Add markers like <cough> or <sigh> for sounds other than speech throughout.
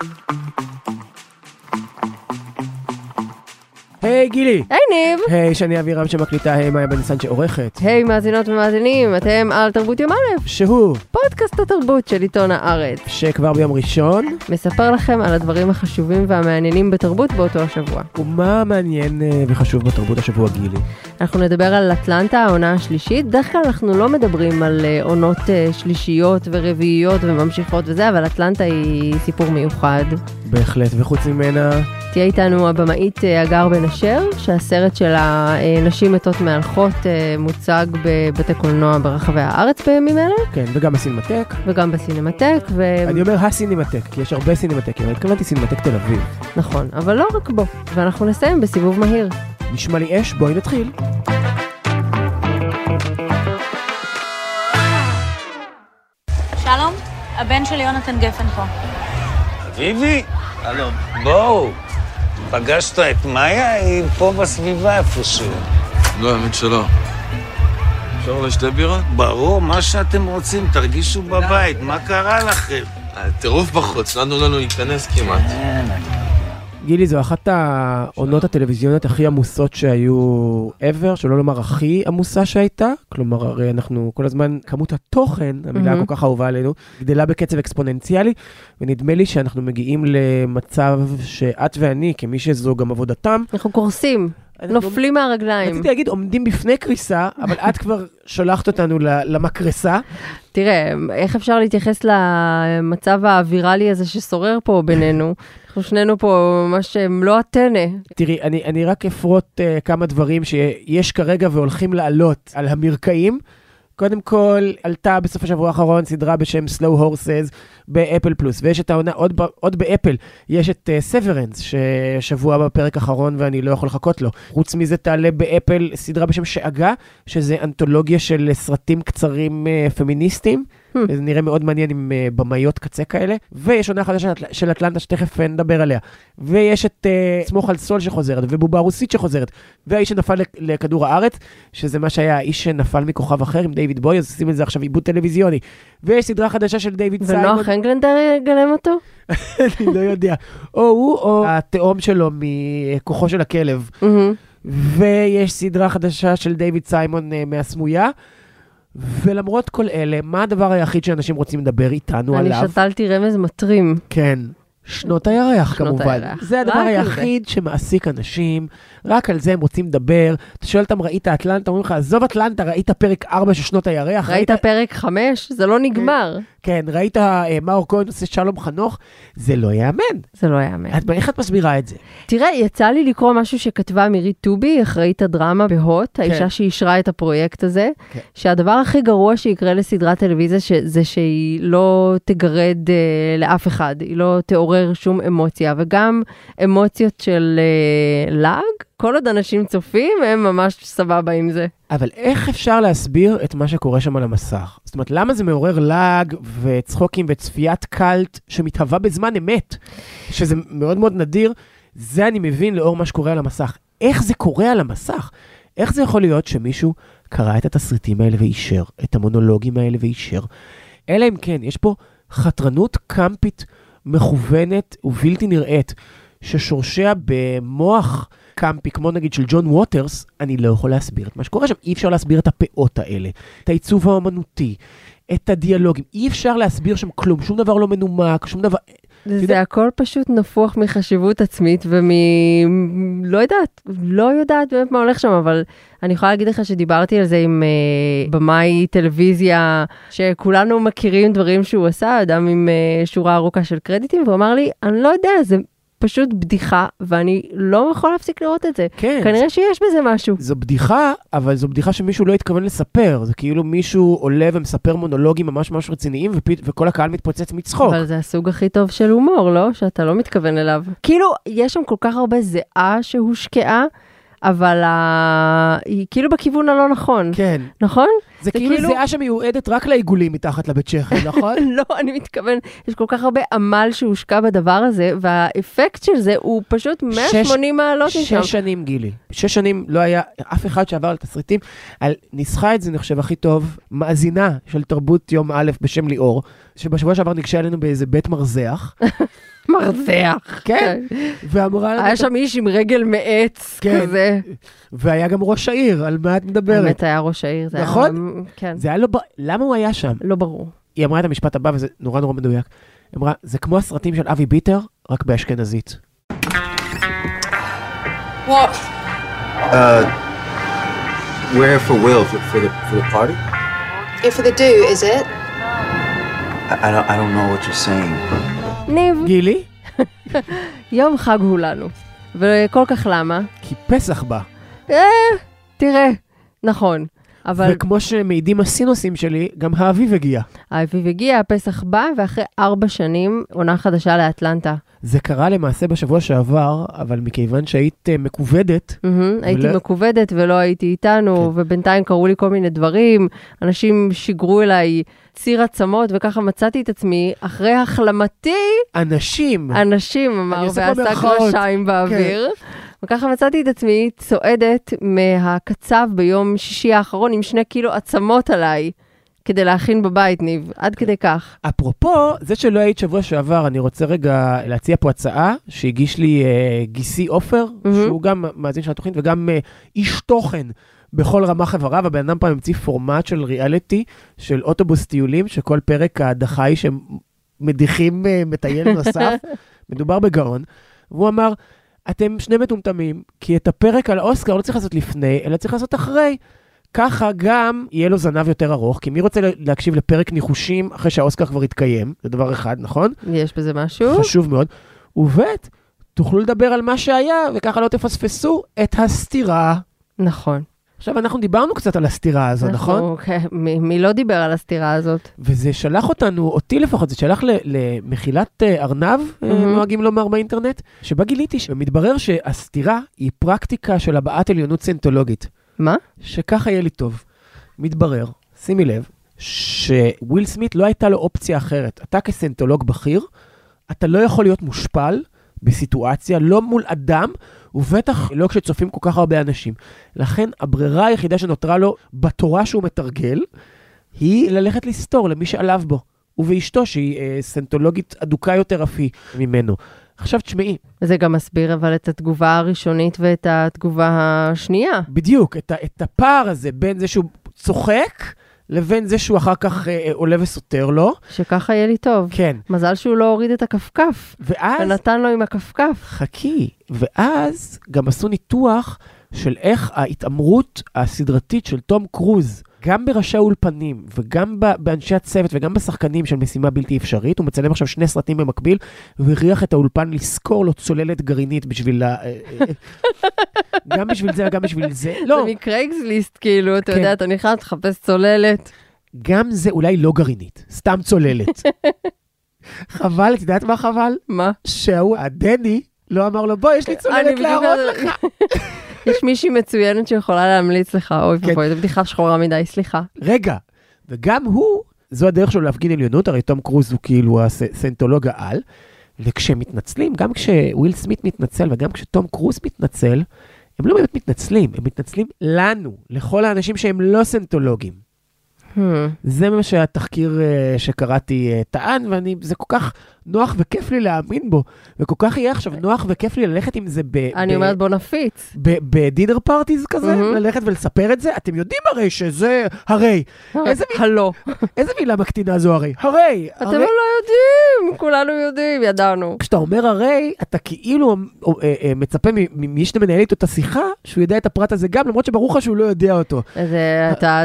Thank you. היי גילי! היי ניב! היי, שני אבירם שמקליטה, היי מאיה בניסן שעורכת. היי מאזינות ומאזינים, אתם על תרבות יום א', שהוא, פודקאסט התרבות של עיתון הארץ. שכבר ביום ראשון, מספר לכם על הדברים החשובים והמעניינים בתרבות באותו השבוע. ומה מעניין אה, וחשוב בתרבות השבוע גילי? אנחנו נדבר על אטלנטה, העונה השלישית. בדרך כלל אנחנו לא מדברים על אה, עונות אה, שלישיות ורביעיות וממשיכות וזה, אבל אטלנטה היא סיפור מיוחד. בהחלט, וחוץ ממנה, תהיה איתנו הבמאית הגר בן אשר, שהסרט שלה אה, נשים מתות מהלכות אה, מוצג בבתי קולנוע ברחבי הארץ בימים אלה, כן, וגם הסינמטק. וגם בסינמטק, ו... אני אומר הסינמטק, כי יש הרבה סינמטקים, אבל התכוונתי סינמטק תל אביב. נכון, אבל לא רק בו. ואנחנו נסיים בסיבוב מהיר. נשמע לי אש, בואי נתחיל. שלום, הבן של יונתן גפן פה. אביבי? שלום. בואו. פגשת את מאיה? היא פה בסביבה איפשהו. לא, האמת שלא. אפשר אולי שתי בירות? ברור, מה שאתם רוצים, תרגישו בבית, מה קרה לכם? טירוף בחוץ, לא לנו להיכנס כמעט. גילי, זו אחת העונות הטלוויזיוניות הכי עמוסות שהיו ever, שלא לומר הכי עמוסה שהייתה. כלומר, הרי אנחנו כל הזמן, כמות התוכן, המילה מהמם. כל כך אהובה עלינו, גדלה בקצב אקספוננציאלי, ונדמה לי שאנחנו מגיעים למצב שאת ואני, כמי שזו גם עבודתם, אנחנו קורסים, נופלים מהרגליים. רציתי להגיד עומדים בפני קריסה, אבל את כבר שולחת אותנו למקרסה. תראה, איך אפשר להתייחס למצב האווירלי הזה ששורר פה בינינו? אנחנו שנינו פה ממש מלוא הטנא. תראי, אני, אני רק אפרוט uh, כמה דברים שיש כרגע והולכים לעלות על המרקעים. קודם כל, עלתה בסוף השבוע האחרון סדרה בשם Slow Horses באפל פלוס, ויש את העונה עוד, עוד באפל, יש את Severance, ששבוע בפרק האחרון ואני לא יכול לחכות לו. חוץ מזה תעלה באפל סדרה בשם שאגה, שזה אנתולוגיה של סרטים קצרים uh, פמיניסטיים. Hmm. זה נראה מאוד מעניין עם uh, במאיות קצה כאלה. ויש עונה חדשה של של אטלנטה שתכף אה, נדבר עליה. ויש את uh, סמוך על סול שחוזרת, ובובה רוסית שחוזרת, והאיש שנפל לכדור הארץ, שזה מה שהיה האיש שנפל מכוכב אחר עם דיוויד בוי, אז עושים את זה עכשיו עיבוד טלוויזיוני. ויש סדרה חדשה של דיוויד סיימון, ונוח הנגלנדר יגלם אותו? <laughs> אני לא יודע, או הוא או התאום שלו מכוחו של הכלב. ויש סדרה חדשה של דיוויד סיימון uh, מהסמויה. ולמרות כל אלה, מה הדבר היחיד שאנשים רוצים לדבר איתנו אני עליו? שתלתי רמז מטרים. כן. שנות הירח שנות כמובן. הירח. זה הדבר היחיד שמעסיק אנשים, רק על זה הם רוצים לדבר. אתה שואל אותם, ראית אטלנטה? אומרים לך, עזוב אטלנטה, ראית פרק 4 של שנות הירח? ראית פרק 5? זה לא נגמר. כן, ראית אה, מאור כהן עושה שלום חנוך? זה לא ייאמן. זה לא יאמן. את- איך את מסבירה את זה? תראה, יצא לי לקרוא משהו שכתבה מירית טובי, אחראית הדרמה בהוט, האישה שאישרה את הפרויקט הזה, כן. שהדבר הכי גרוע שיקרה לסדרת טלוויזיה ש- זה שהיא לא תגרד אה, לאף אחד, היא לא תעורר שום אמוציה, וגם אמוציות של אה, לעג, כל עוד אנשים צופים, הם ממש סבבה עם זה. אבל איך אפשר להסביר את מה שקורה שם על המסך? זאת אומרת, למה זה מעורר לעג וצחוקים וצפיית קאלט שמתהווה בזמן אמת, שזה מאוד מאוד נדיר, זה אני מבין לאור מה שקורה על המסך. איך זה קורה על המסך? איך זה יכול להיות שמישהו קרא את התסריטים האלה ואישר, את המונולוגים האלה ואישר? אלא אם כן, יש פה חתרנות קמפית מכוונת ובלתי נראית, ששורשיה במוח קמפי, כמו נגיד של ג'ון ווטרס, אני לא יכול להסביר את מה שקורה שם. אי אפשר להסביר את הפאות האלה, את העיצוב האומנותי, את הדיאלוגים. אי אפשר להסביר שם כלום, שום דבר לא מנומק, שום דבר... זה יודע- הכל פשוט נפוח מחשיבות עצמית ומ... לא יודעת, לא יודעת באמת מה הולך שם, אבל אני יכולה להגיד לך שדיברתי על זה עם אה, במאי טלוויזיה, שכולנו מכירים דברים שהוא עשה, אדם עם אה, שורה ארוכה של קרדיטים, והוא אמר לי, אני לא יודע, זה פשוט בדיחה, ואני לא יכול להפסיק לראות את זה. כן, כנראה שיש בזה משהו. זו בדיחה, אבל זו בדיחה שמישהו לא התכוון לספר. זה כאילו מישהו עולה ומספר מונולוגים ממש ממש רציניים, ופית, וכל הקהל מתפוצץ מצחוק. אבל זה הסוג הכי טוב של הומור, לא? שאתה לא מתכוון אליו. כאילו, יש שם כל כך הרבה זיעה שהושקעה, אבל ה... היא כאילו בכיוון הלא נכון. כן. נכון? זה כאילו כאילו- זיעה שמיועדת רק לעיגולים מתחת לבית שכם, <laughs> נכון? לא, אני מתכוון, יש כל כך הרבה עמל שהושקע בדבר הזה, והאפקט של זה הוא פשוט 180 מעלות משם. שש שנים, גילי. שש שנים לא היה אף אחד שעבר על תסריטים. ניסחה את זה, אני חושב, הכי טוב, מאזינה של תרבות יום א' בשם ליאור, שבשבוע שעבר ניגשה אלינו באיזה בית מרזח, <laughs> מרצח. כן. ואמרה לנו, היה שם איש עם רגל מעץ, כן. כזה. והיה גם ראש העיר, על מה את מדברת? באמת היה ראש העיר. זה היה- נכון? כן. זה היה לא... למה הוא היה שם? לא ברור. היא אמרה את המשפט הבא, וזה נורא נורא מדויק. היא אמרה, זה כמו הסרטים של אבי ביטר, רק באשכנזית. What? Uh, where for Will for, for the for the party? Yeah, for the do, is it? I, I don't I don't know what you're saying. ניב, גילי? יום חג הוא לנו. וכל כך למה? כי פסח בא. אה, תראה, נכון. אבל וכמו שמעידים הסינוסים שלי, גם האביב הגיע. האביב הגיע, הפסח בא, ואחרי ארבע שנים, עונה חדשה לאטלנטה. זה קרה למעשה בשבוע שעבר, אבל מכיוון שהיית אה, מהמם, הייתי ולא- מקובדת ולא הייתי איתנו, כן. ובינתיים קרו לי כל מיני דברים. אנשים שיגרו אליי ציר עצמות, וככה מצאתי את עצמי, אחרי החלמתי, אנשים, אנשים, אמר, ועשה מירכאות. כן. באוויר. וככה מצאתי את עצמי צועדת מהקצב ביום שישי האחרון עם שני קילו עצמות עליי, כדי להכין בבית, ניב, עד כדי כך. אפרופו, זה שלא היית שבוע שעבר, אני רוצה רגע להציע פה הצעה שהגיש לי אה, גיסי עופר, מהמם. שהוא גם מאזין של התוכנית וגם אה, איש תוכן בכל רמ"ח איבריו. הבן אדם פעם המציא פורמט של ריאליטי, של אוטובוס טיולים, שכל פרק ההדחה היא שמדיחים אה, מטייל נוסף. <laughs> מדובר בגאון. והוא אמר, אתם שני מטומטמים, כי את הפרק על אוסקר לא צריך לעשות לפני, אלא צריך לעשות אחרי. ככה גם יהיה לו זנב יותר ארוך, כי מי רוצה להקשיב לפרק ניחושים אחרי שהאוסקר כבר התקיים? זה דבר אחד, נכון? יש בזה משהו? חשוב מאוד. וב' תוכלו לדבר על מה שהיה, וככה לא תפספסו את הסתירה. נכון. עכשיו, אנחנו דיברנו קצת על הסתירה הזו, נכון? אנחנו- כן, מי מי לא דיבר על הסתירה הזאת? וזה שלח אותנו, אותי לפחות, זה שלח למחילת אה, ארנב, מהמם. נוהגים לומר באינטרנט, שבה גיליתי שמתברר שהסתירה היא פרקטיקה של הבעת עליונות סנטולוגית. מה? שככה יהיה לי טוב. מתברר, שימי לב, שוויל סמית לא הייתה לו אופציה אחרת. אתה כסנטולוג בכיר, אתה לא יכול להיות מושפל בסיטואציה, לא מול אדם, ובטח לא כשצופים כל כך הרבה אנשים. לכן הברירה היחידה שנותרה לו בתורה שהוא מתרגל, היא ללכת לסתור למי שעליו בו. ובאשתו, שהיא אה, סנטולוגית אדוקה יותר אף היא ממנו. עכשיו תשמעי, זה גם מסביר אבל את התגובה הראשונית ואת התגובה השנייה. בדיוק, את, ה- את הפער הזה בין זה שהוא צוחק, לבין זה שהוא אחר כך אה, אה, עולה וסותר לו. שככה יהיה לי טוב. כן. מזל שהוא לא הוריד את הכפכף, ואז, ונתן לו עם הכפכף. חכי, ואז גם עשו ניתוח של איך ההתעמרות הסדרתית של תום קרוז, גם בראשי האולפנים וגם באנשי הצוות וגם בשחקנים של משימה בלתי אפשרית, הוא מצלם עכשיו שני סרטים במקביל, והכריח את האולפן לשכור לו צוללת גרעינית בשביל ה... אה, אה, <laughs> גם בשביל זה וגם בשביל זה. לא, זה מקרייגסליסט, כאילו, אתה כן. יודע, אתה נכנס, תחפש צוללת. גם זה אולי לא גרעינית, סתם צוללת. <laughs> חבל, את יודעת מה חבל? מה? שההוא, הדני, לא אמר לו, בוא, יש לי צוללת להראות לך. <laughs> יש מישהי מצוינת שיכולה להמליץ לך, אוי כן. ואבוי, זו בדיחה שחורה מדי, סליחה. רגע, וגם הוא, זו הדרך שלו להפגין עליונות, הרי תום קרוז הוא כאילו הסנטולוג העל, וכשהם מתנצלים, גם כשוויל סמית מתנצל וגם כשתום קרוז מתנצל, הם לא באמת מתנצלים, הם מתנצלים לנו, לכל האנשים שהם לא סנטולוגים. Hmm. זה מה שהתחקיר אה, שקראתי אה, טען, וזה כל כך נוח וכיף לי להאמין בו, וכל כך יהיה עכשיו נוח וכיף לי ללכת עם זה ב... אני ב- אומרת, בוא נפיץ. בדינר פארטיז כזה, מהמם. ללכת ולספר את זה, אתם יודעים הרי שזה, הרי, איזה מין- הלא. <laughs> איזה מילה מקטינה זו הרי? הרי, אתם הרי, לא יודעים, כולנו יודעים, ידענו. כשאתה אומר הרי, אתה כאילו אה, אה, מצפה מ- ממי שאתה מנהל איתו את השיחה, שהוא יודע את הפרט הזה גם, למרות שברור לך שהוא לא יודע אותו.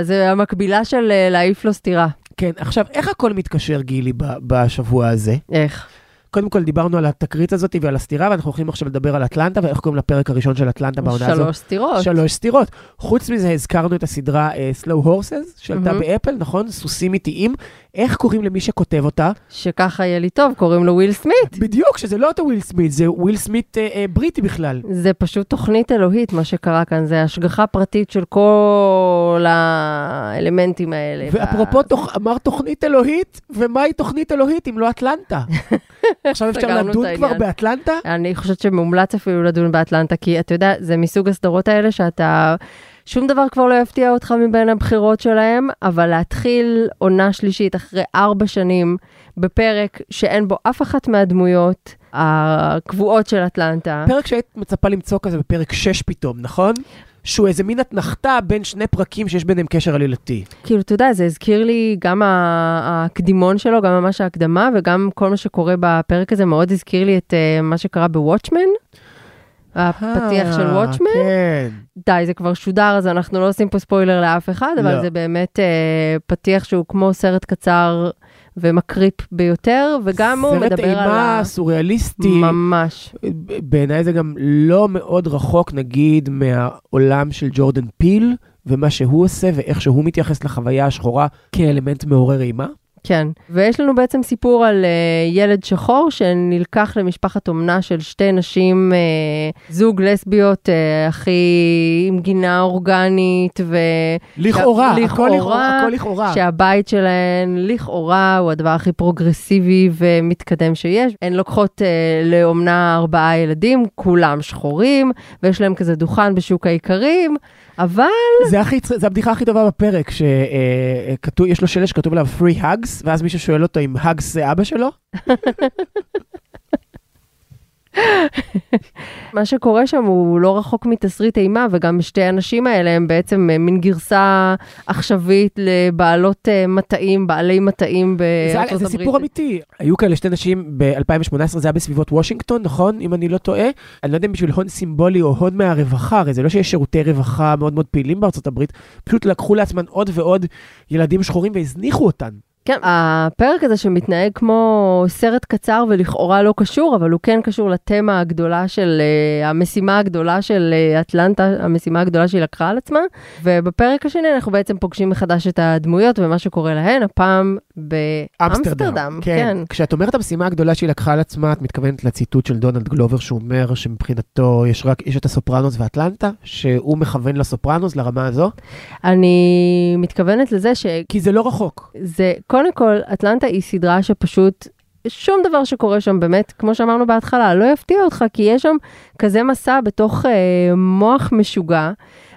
זה, המקבילה של אה, להעיף לו סטירה. כן, עכשיו, איך הכל מתקשר, גילי, ב- בשבוע הזה? איך? קודם כל דיברנו על התקרית הזאת ועל הסטירה, ואנחנו הולכים עכשיו לדבר על אטלנטה, ואיך קוראים לפרק הראשון של אטלנטה בעונה הזאת. שלוש סטירות. שלוש סטירות. חוץ מזה, הזכרנו את הסדרה uh, Slow Horses, שעלתה מהמם. באפל, נכון? סוסים איטיים. איך קוראים למי שכותב אותה? שככה יהיה לי טוב, קוראים לו וויל סמית. בדיוק, שזה לא אותו וויל סמית, זה וויל סמית uh, uh, בריטי בכלל. זה פשוט תוכנית אלוהית, מה שקרה כאן, זה השגחה פרטית של כל האלמנטים האלה. ואפרופו, תוכ... אמר תוכנית אלוהית, ומהי תוכנית אלוהית אם לא אטלנטה? <laughs> עכשיו אפשר לדון כבר. באטלנטה? אני חושבת שמומלץ אפילו לדון באטלנטה, כי אתה יודע, זה מסוג הסדרות האלה שאתה שום דבר כבר לא יפתיע אותך מבין הבחירות שלהם, אבל להתחיל עונה שלישית אחרי ארבע שנים בפרק שאין בו אף אחת מהדמויות הקבועות של אטלנטה. פרק שהיית מצפה למצוא כזה בפרק 6 פתאום, נכון? שהוא איזה מין אתנחתה בין שני פרקים שיש ביניהם קשר עלילתי. כאילו, אתה יודע, זה הזכיר לי גם הקדימון שלו, גם ממש ההקדמה, וגם כל מה שקורה בפרק הזה מאוד הזכיר לי את uh, מה שקרה בוואטשמן. הפתיח של אה, וואטשמן. כן. די, זה כבר שודר, אז אנחנו לא עושים פה ספוילר לאף אחד, אבל לא. זה באמת uh, פתיח שהוא כמו סרט קצר ומקריפ ביותר, וגם הוא מדבר על סרט אימה. סוריאליסטי. ממש. בעיניי זה גם לא מאוד רחוק, נגיד, מהעולם של ג'ורדן פיל, ומה שהוא עושה, ואיך שהוא מתייחס לחוויה השחורה כאלמנט מעורר אימה. כן, ויש לנו בעצם סיפור על uh, ילד שחור שנלקח למשפחת אומנה של שתי נשים, uh, זוג לסביות uh, הכי עם גינה אורגנית, ו... לכאורה, הכל לכאורה, לכאורה, הכל לכאורה. שהבית שלהן לכאורה הוא הדבר הכי פרוגרסיבי ומתקדם שיש. הן לוקחות uh, לאומנה ארבעה ילדים, כולם שחורים, ויש להם כזה דוכן בשוק האיכרים, אבל... זה, הכי, זה הבדיחה הכי טובה בפרק, שיש לו שלט שכתוב עליו free hugs, ואז מישהו שואל אותו אם hugs זה אבא שלו? <laughs> מה שקורה שם הוא לא רחוק מתסריט אימה, וגם שתי הנשים האלה הם בעצם אה, מין גרסה עכשווית לבעלות אה, מטעים, בעלי מטעים זה, בארצות זה הברית. סיפור אמיתי. היו כאלה שתי נשים ב-2018, זה היה בסביבות וושינגטון, נכון? אם אני לא טועה. אני לא יודע אם בשביל הון סימבולי או הון מהרווחה, הרי זה לא שיש שירותי רווחה מאוד מאוד פעילים בארצות הברית, פשוט לקחו לעצמן עוד ועוד ילדים שחורים והזניחו אותן. כן, הפרק הזה שמתנהג כמו סרט קצר ולכאורה לא קשור, אבל הוא כן קשור לתמה הגדולה של, uh, המשימה הגדולה של uh, אטלנטה, המשימה הגדולה שהיא לקחה על עצמה. ובפרק השני אנחנו בעצם פוגשים מחדש את הדמויות ומה שקורה להן, הפעם באמסטרדם. כן. כשאת אומרת המשימה הגדולה שהיא לקחה על עצמה, את מתכוונת לציטוט של דונלד גלובר, שהוא אומר שמבחינתו יש רק, יש את הסופרנוס ואטלנטה, שהוא מכוון לסופרנוס, לרמה הזו, אני מתכוונת לזה ש... כי זה לא רחוק. זה, קודם כל, אטלנטה היא סדרה שפשוט, שום דבר שקורה שם באמת, כמו שאמרנו בהתחלה, לא יפתיע אותך, כי יש שם כזה מסע בתוך אה, מוח משוגע.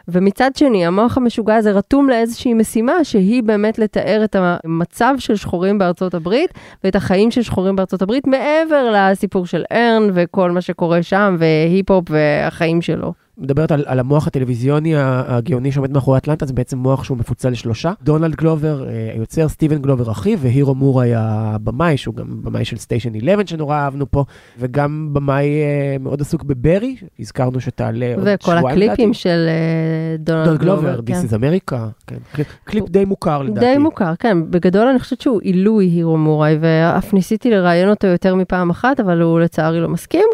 ומצד שני, המוח המשוגע הזה רתום לאיזושהי משימה שהיא באמת לתאר את המצב של שחורים בארצות הברית ואת החיים של שחורים בארצות הברית מעבר לסיפור של ארן וכל מה שקורה שם והיפ-הופ והחיים שלו. מדברת על, על המוח הטלוויזיוני הגאוני שעומד מאחורי אטלנטה, זה בעצם מוח שהוא מפוצל לשלושה. דונלד גלובר, אה, היוצר, סטיבן גלובר אחיו, והירו מוראי הבמאי, שהוא גם במאי של סטיישן 11 שנורא אהבנו פה, וגם במאי אה, מאוד עסוק בברי, הזכרנו שתעלה עוד וכל שבועיים. הקליפים לדעתי. של אה, דונלד דונלד גלובר, גלובר. This is America, כן. קליפ- קליפ די מוכר לדעתי. די מוכר, כן. בגדול אני חושבת שהוא עילוי הירו מוראי, ואף ניסיתי לראיין אותו יותר מפעם אחת, אבל הוא לצערי לא מסכים.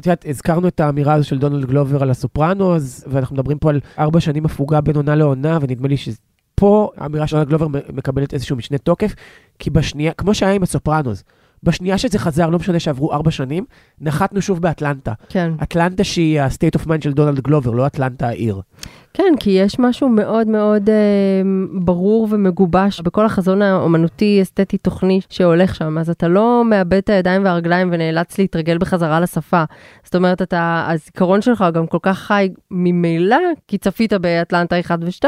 את יודעת, הזכרנו את האמירה הזו של דונלד גלובר על הסופרנוס, ואנחנו מדברים פה על ארבע שנים הפוגה בין עונה לעונה, ונדמה לי שפה האמירה של דונלד גלובר מקבלת איזשהו משנה תוקף, כי בשנייה, כמו שהיה עם הסופרנוס, בשנייה שזה חזר, לא משנה שעברו ארבע שנים, נחתנו שוב באטלנטה. כן. אטלנטה שהיא ה-state of mind של דונלד גלובר, לא אטלנטה העיר. כן, כי יש משהו מאוד מאוד אה, ברור ומגובש בכל החזון האומנותי, אסתטי, תוכני שהולך שם, אז אתה לא מאבד את הידיים והרגליים ונאלץ להתרגל בחזרה לשפה. זאת אומרת, אתה, הזיכרון שלך גם כל כך חי ממילא, כי צפית באטלנטה 1 ו-2,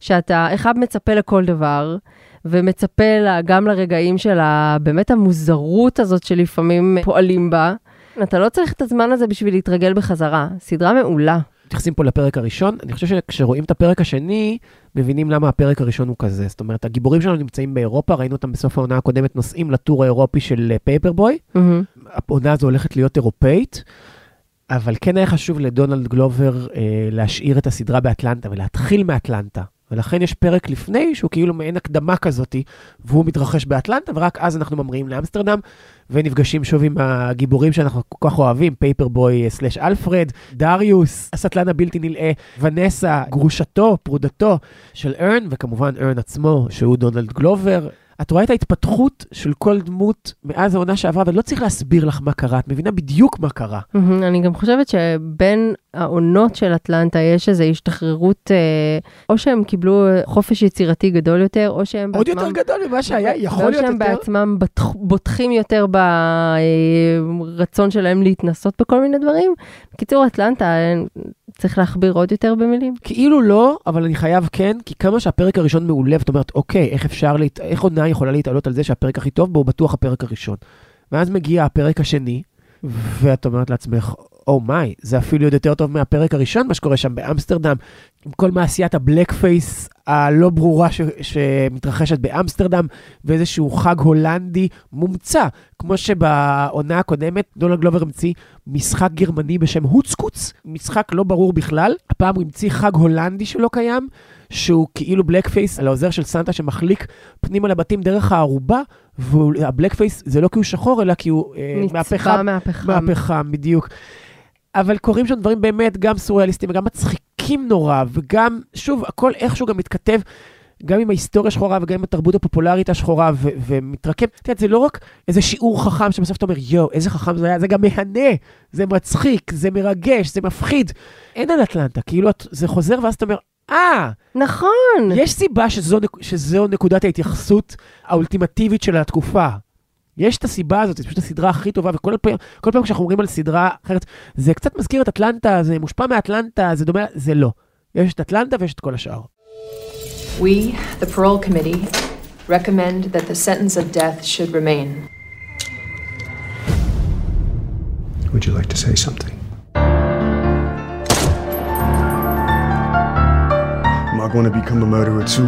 שאתה, אחד מצפה לכל דבר. ומצפה לה, גם לרגעים של באמת המוזרות הזאת שלפעמים פועלים בה. אתה לא צריך את הזמן הזה בשביל להתרגל בחזרה. סדרה מעולה. מתייחסים פה לפרק הראשון, אני חושב שכשרואים את הפרק השני, מבינים למה הפרק הראשון הוא כזה. זאת אומרת, הגיבורים שלנו נמצאים באירופה, ראינו אותם בסוף העונה הקודמת נוסעים לטור האירופי של פייפרבוי. מהמם. העונה הזו הולכת להיות אירופאית, אבל כן היה חשוב לדונלד גלובר אה, להשאיר את הסדרה באטלנטה ולהתחיל מאטלנטה. ולכן יש פרק לפני שהוא כאילו מעין הקדמה כזאתי, והוא מתרחש באטלנטה, ורק אז אנחנו ממריאים לאמסטרדם, ונפגשים שוב עם הגיבורים שאנחנו כל כך אוהבים, פייפרבוי slash אלפרד, דריוס, הסטלן הבלתי נלאה, ונסה, גרושתו, פרודתו של ארן, וכמובן ארן עצמו, שהוא דונלד גלובר. את רואה את ההתפתחות של כל דמות מאז העונה שעברה, ולא צריך להסביר לך מה קרה, את מבינה בדיוק מה קרה. אני גם חושבת שבין העונות של אטלנטה יש איזו השתחררות, אה, או שהם קיבלו חופש יצירתי גדול יותר, או שהם עוד יותר גדול ממה שהיה, יכול להיות או שהם יותר. בעצמם בוטחים יותר ברצון שלהם להתנסות בכל מיני דברים. בקיצור, אטלנטה, צריך להכביר עוד יותר במילים? כאילו לא, אבל אני חייב כן, כי כמה שהפרק הראשון מעולה, ואת אומרת, אוקיי, איך אפשר, להת... איך עונה יכולה להתעלות על זה שהפרק הכי טוב בו הוא בטוח הפרק הראשון. ואז מגיע הפרק השני, ואת אומרת לעצמך, Oh my, זה אפילו עוד יותר טוב מהפרק הראשון, מה שקורה שם באמסטרדם, עם כל מעשיית ה blackface הלא ברורה ש... שמתרחשת באמסטרדם, ואיזשהו חג הולנדי מומצא, כמו שבעונה הקודמת דונלד גלובר המציא משחק גרמני בשם הוצקוץ, משחק לא ברור בכלל. הפעם הוא המציא חג הולנדי שלא קיים, שהוא כאילו blackface על העוזר של סנטה שמחליק פנימה לבתים דרך הארובה, וה blackface זה לא כי הוא שחור, אלא כי הוא אה, נצבע מהפחם. מהפחם, בדיוק. אבל קורים שם דברים באמת גם סוריאליסטיים וגם מצחיקים נורא, וגם, שוב, הכל איכשהו גם מתכתב. גם עם ההיסטוריה השחורה וגם עם התרבות הפופולרית השחורה, ו- ומתרקם. את יודעת, זה לא רק איזה שיעור חכם שבסוף אתה אומר, יואו, איזה חכם זה היה, זה גם מהנה, זה מצחיק, זה מרגש, זה מפחיד. אין על אטלנטה, כאילו את, זה חוזר ואז אתה אומר, אה, נכון. יש סיבה שזו, שזו נקודת ההתייחסות האולטימטיבית של התקופה. יש את הסיבה הזאת, זו פשוט הסדרה הכי טובה, וכל פעם, כל פעם כשאנחנו אומרים על סדרה אחרת, זה קצת מזכיר את אטלנטה, זה מושפע מאטלנטה, זה דומה, זה לא. יש את אטלנטה ויש את כל השאר. We, the parole committee, recommend that the sentence of death should remain. Would you like to say something? Going to become a murderer too?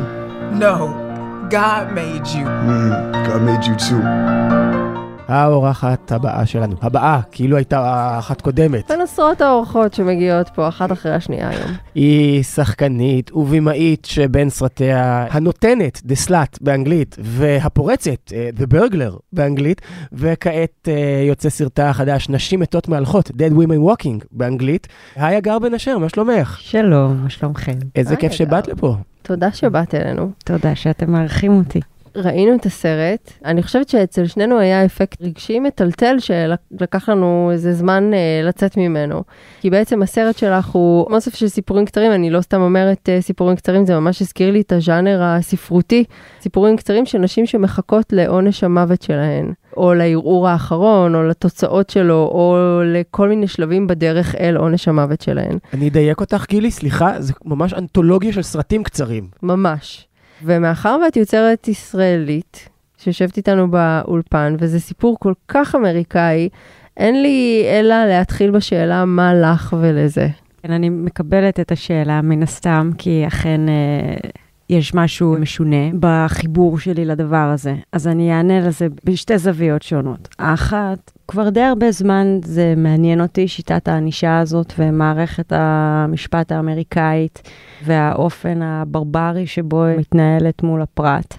No, God made you. Mm, God made you too. האורחת הבאה שלנו. הבאה, כאילו הייתה אחת קודמת. בין עשרות האורחות שמגיעות פה אחת אחרי השנייה היום. היא שחקנית ובימאית שבין סרטיה הנותנת, The Slut באנגלית, והפורצת, אה, The Burglar באנגלית, וכעת אה, יוצא סרטה החדש, נשים מתות מהלכות, Dead Women Walking באנגלית. היי הגר בן אשר, מה שלומך? שלום, מה שלומכם? איזה כיף. שבאת לפה. תודה שבאת אלינו. תודה שאתם מארחים אותי. ראינו את הסרט, אני חושבת שאצל שנינו היה אפקט רגשי מטלטל שלקח לנו איזה זמן אה, לצאת ממנו. כי בעצם הסרט שלך הוא אוסף של סיפורים קצרים, אני לא סתם אומרת אה, סיפורים קצרים, זה ממש הזכיר לי את הז'אנר הספרותי. סיפורים קצרים של נשים שמחכות לעונש המוות שלהן, או לערעור האחרון, או לתוצאות שלו, או לכל מיני שלבים בדרך אל עונש המוות שלהן. אני אדייק אותך, גילי, סליחה, זה ממש אנתולוגיה של סרטים קצרים. ממש. ומאחר ואת יוצרת ישראלית, שיושבת איתנו באולפן, וזה סיפור כל כך אמריקאי, אין לי אלא להתחיל בשאלה מה לך ולזה. כן, אני מקבלת את השאלה מן הסתם, כי אכן אה, יש משהו משונה בחיבור שלי לדבר הזה. אז אני אענה לזה בשתי זוויות שונות. האחת, כבר די הרבה זמן זה מעניין אותי, שיטת הענישה הזאת ומערכת המשפט האמריקאית והאופן הברברי שבו היא מתנהלת מול הפרט.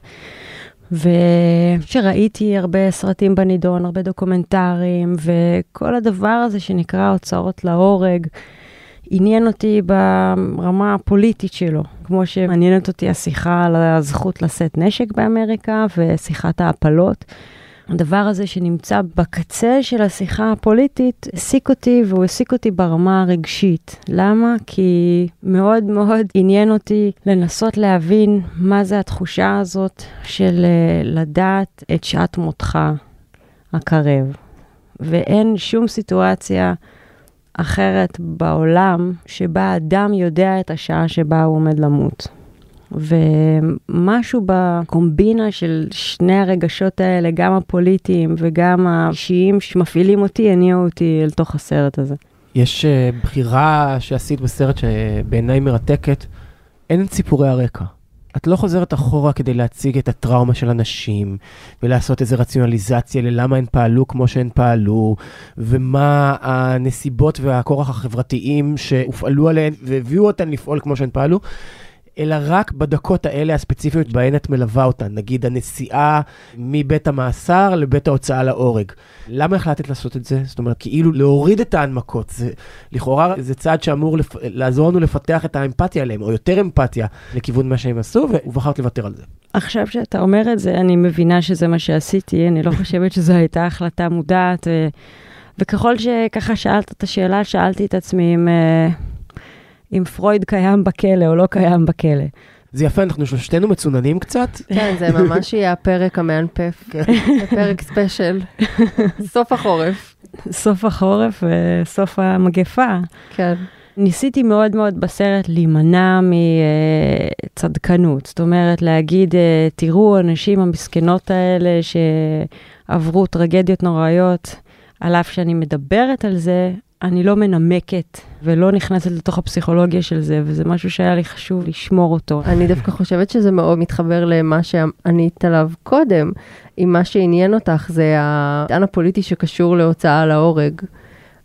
וכשראיתי הרבה סרטים בנידון, הרבה דוקומנטרים, וכל הדבר הזה שנקרא הוצאות להורג, עניין אותי ברמה הפוליטית שלו, כמו שמעניינת אותי השיחה על הזכות לשאת נשק באמריקה ושיחת ההפלות. הדבר הזה שנמצא בקצה של השיחה הפוליטית העסיק אותי, והוא העסיק אותי ברמה הרגשית. למה? כי מאוד מאוד עניין אותי לנסות להבין מה זה התחושה הזאת של אה, לדעת את שעת מותך הקרב. ואין שום סיטואציה אחרת בעולם שבה אדם יודע את השעה שבה הוא עומד למות. ומשהו בקומבינה של שני הרגשות האלה, גם הפוליטיים וגם האישיים שמפעילים אותי, הניעו אותי אל תוך הסרט הזה. יש uh, בחירה שעשית בסרט שבעיניי מרתקת, אין את סיפורי הרקע. את לא חוזרת אחורה כדי להציג את הטראומה של אנשים, ולעשות איזו רציונליזציה ללמה הן פעלו כמו שהן פעלו, ומה הנסיבות והכורח החברתיים שהופעלו עליהן והביאו אותן לפעול כמו שהן פעלו. אלא רק בדקות האלה הספציפיות בהן את מלווה אותן, נגיד הנסיעה מבית המאסר לבית ההוצאה להורג. למה החלטת לעשות את זה? זאת אומרת, כאילו להוריד את ההנמקות. זה, לכאורה זה צעד שאמור לפ... לעזור לנו לפתח את האמפתיה עליהם, או יותר אמפתיה לכיוון מה שהם עשו, ובחרת לוותר על זה. עכשיו שאתה אומר את זה, אני מבינה שזה מה שעשיתי, אני לא חושבת שזו הייתה החלטה מודעת, ו... וככל שככה שאלת את השאלה, שאלתי את עצמי אם... אם פרויד קיים בכלא או לא קיים בכלא. זה יפה, אנחנו שלושתנו מצוננים קצת. כן, זה ממש יהיה הפרק המאנפף. זה פרק ספיישל. סוף החורף. סוף החורף וסוף המגפה. כן. ניסיתי מאוד מאוד בסרט להימנע מצדקנות. זאת אומרת, להגיד, אה, תראו, הנשים המסכנות האלה שעברו טרגדיות נוראיות, על אף שאני מדברת על זה, אני לא מנמקת ולא נכנסת לתוך הפסיכולוגיה של זה, וזה משהו שהיה לי חשוב לשמור אותו. אני דווקא חושבת שזה מאוד מתחבר למה שענית עליו קודם. אם מה שעניין אותך זה העידן הפוליטי שקשור להוצאה להורג.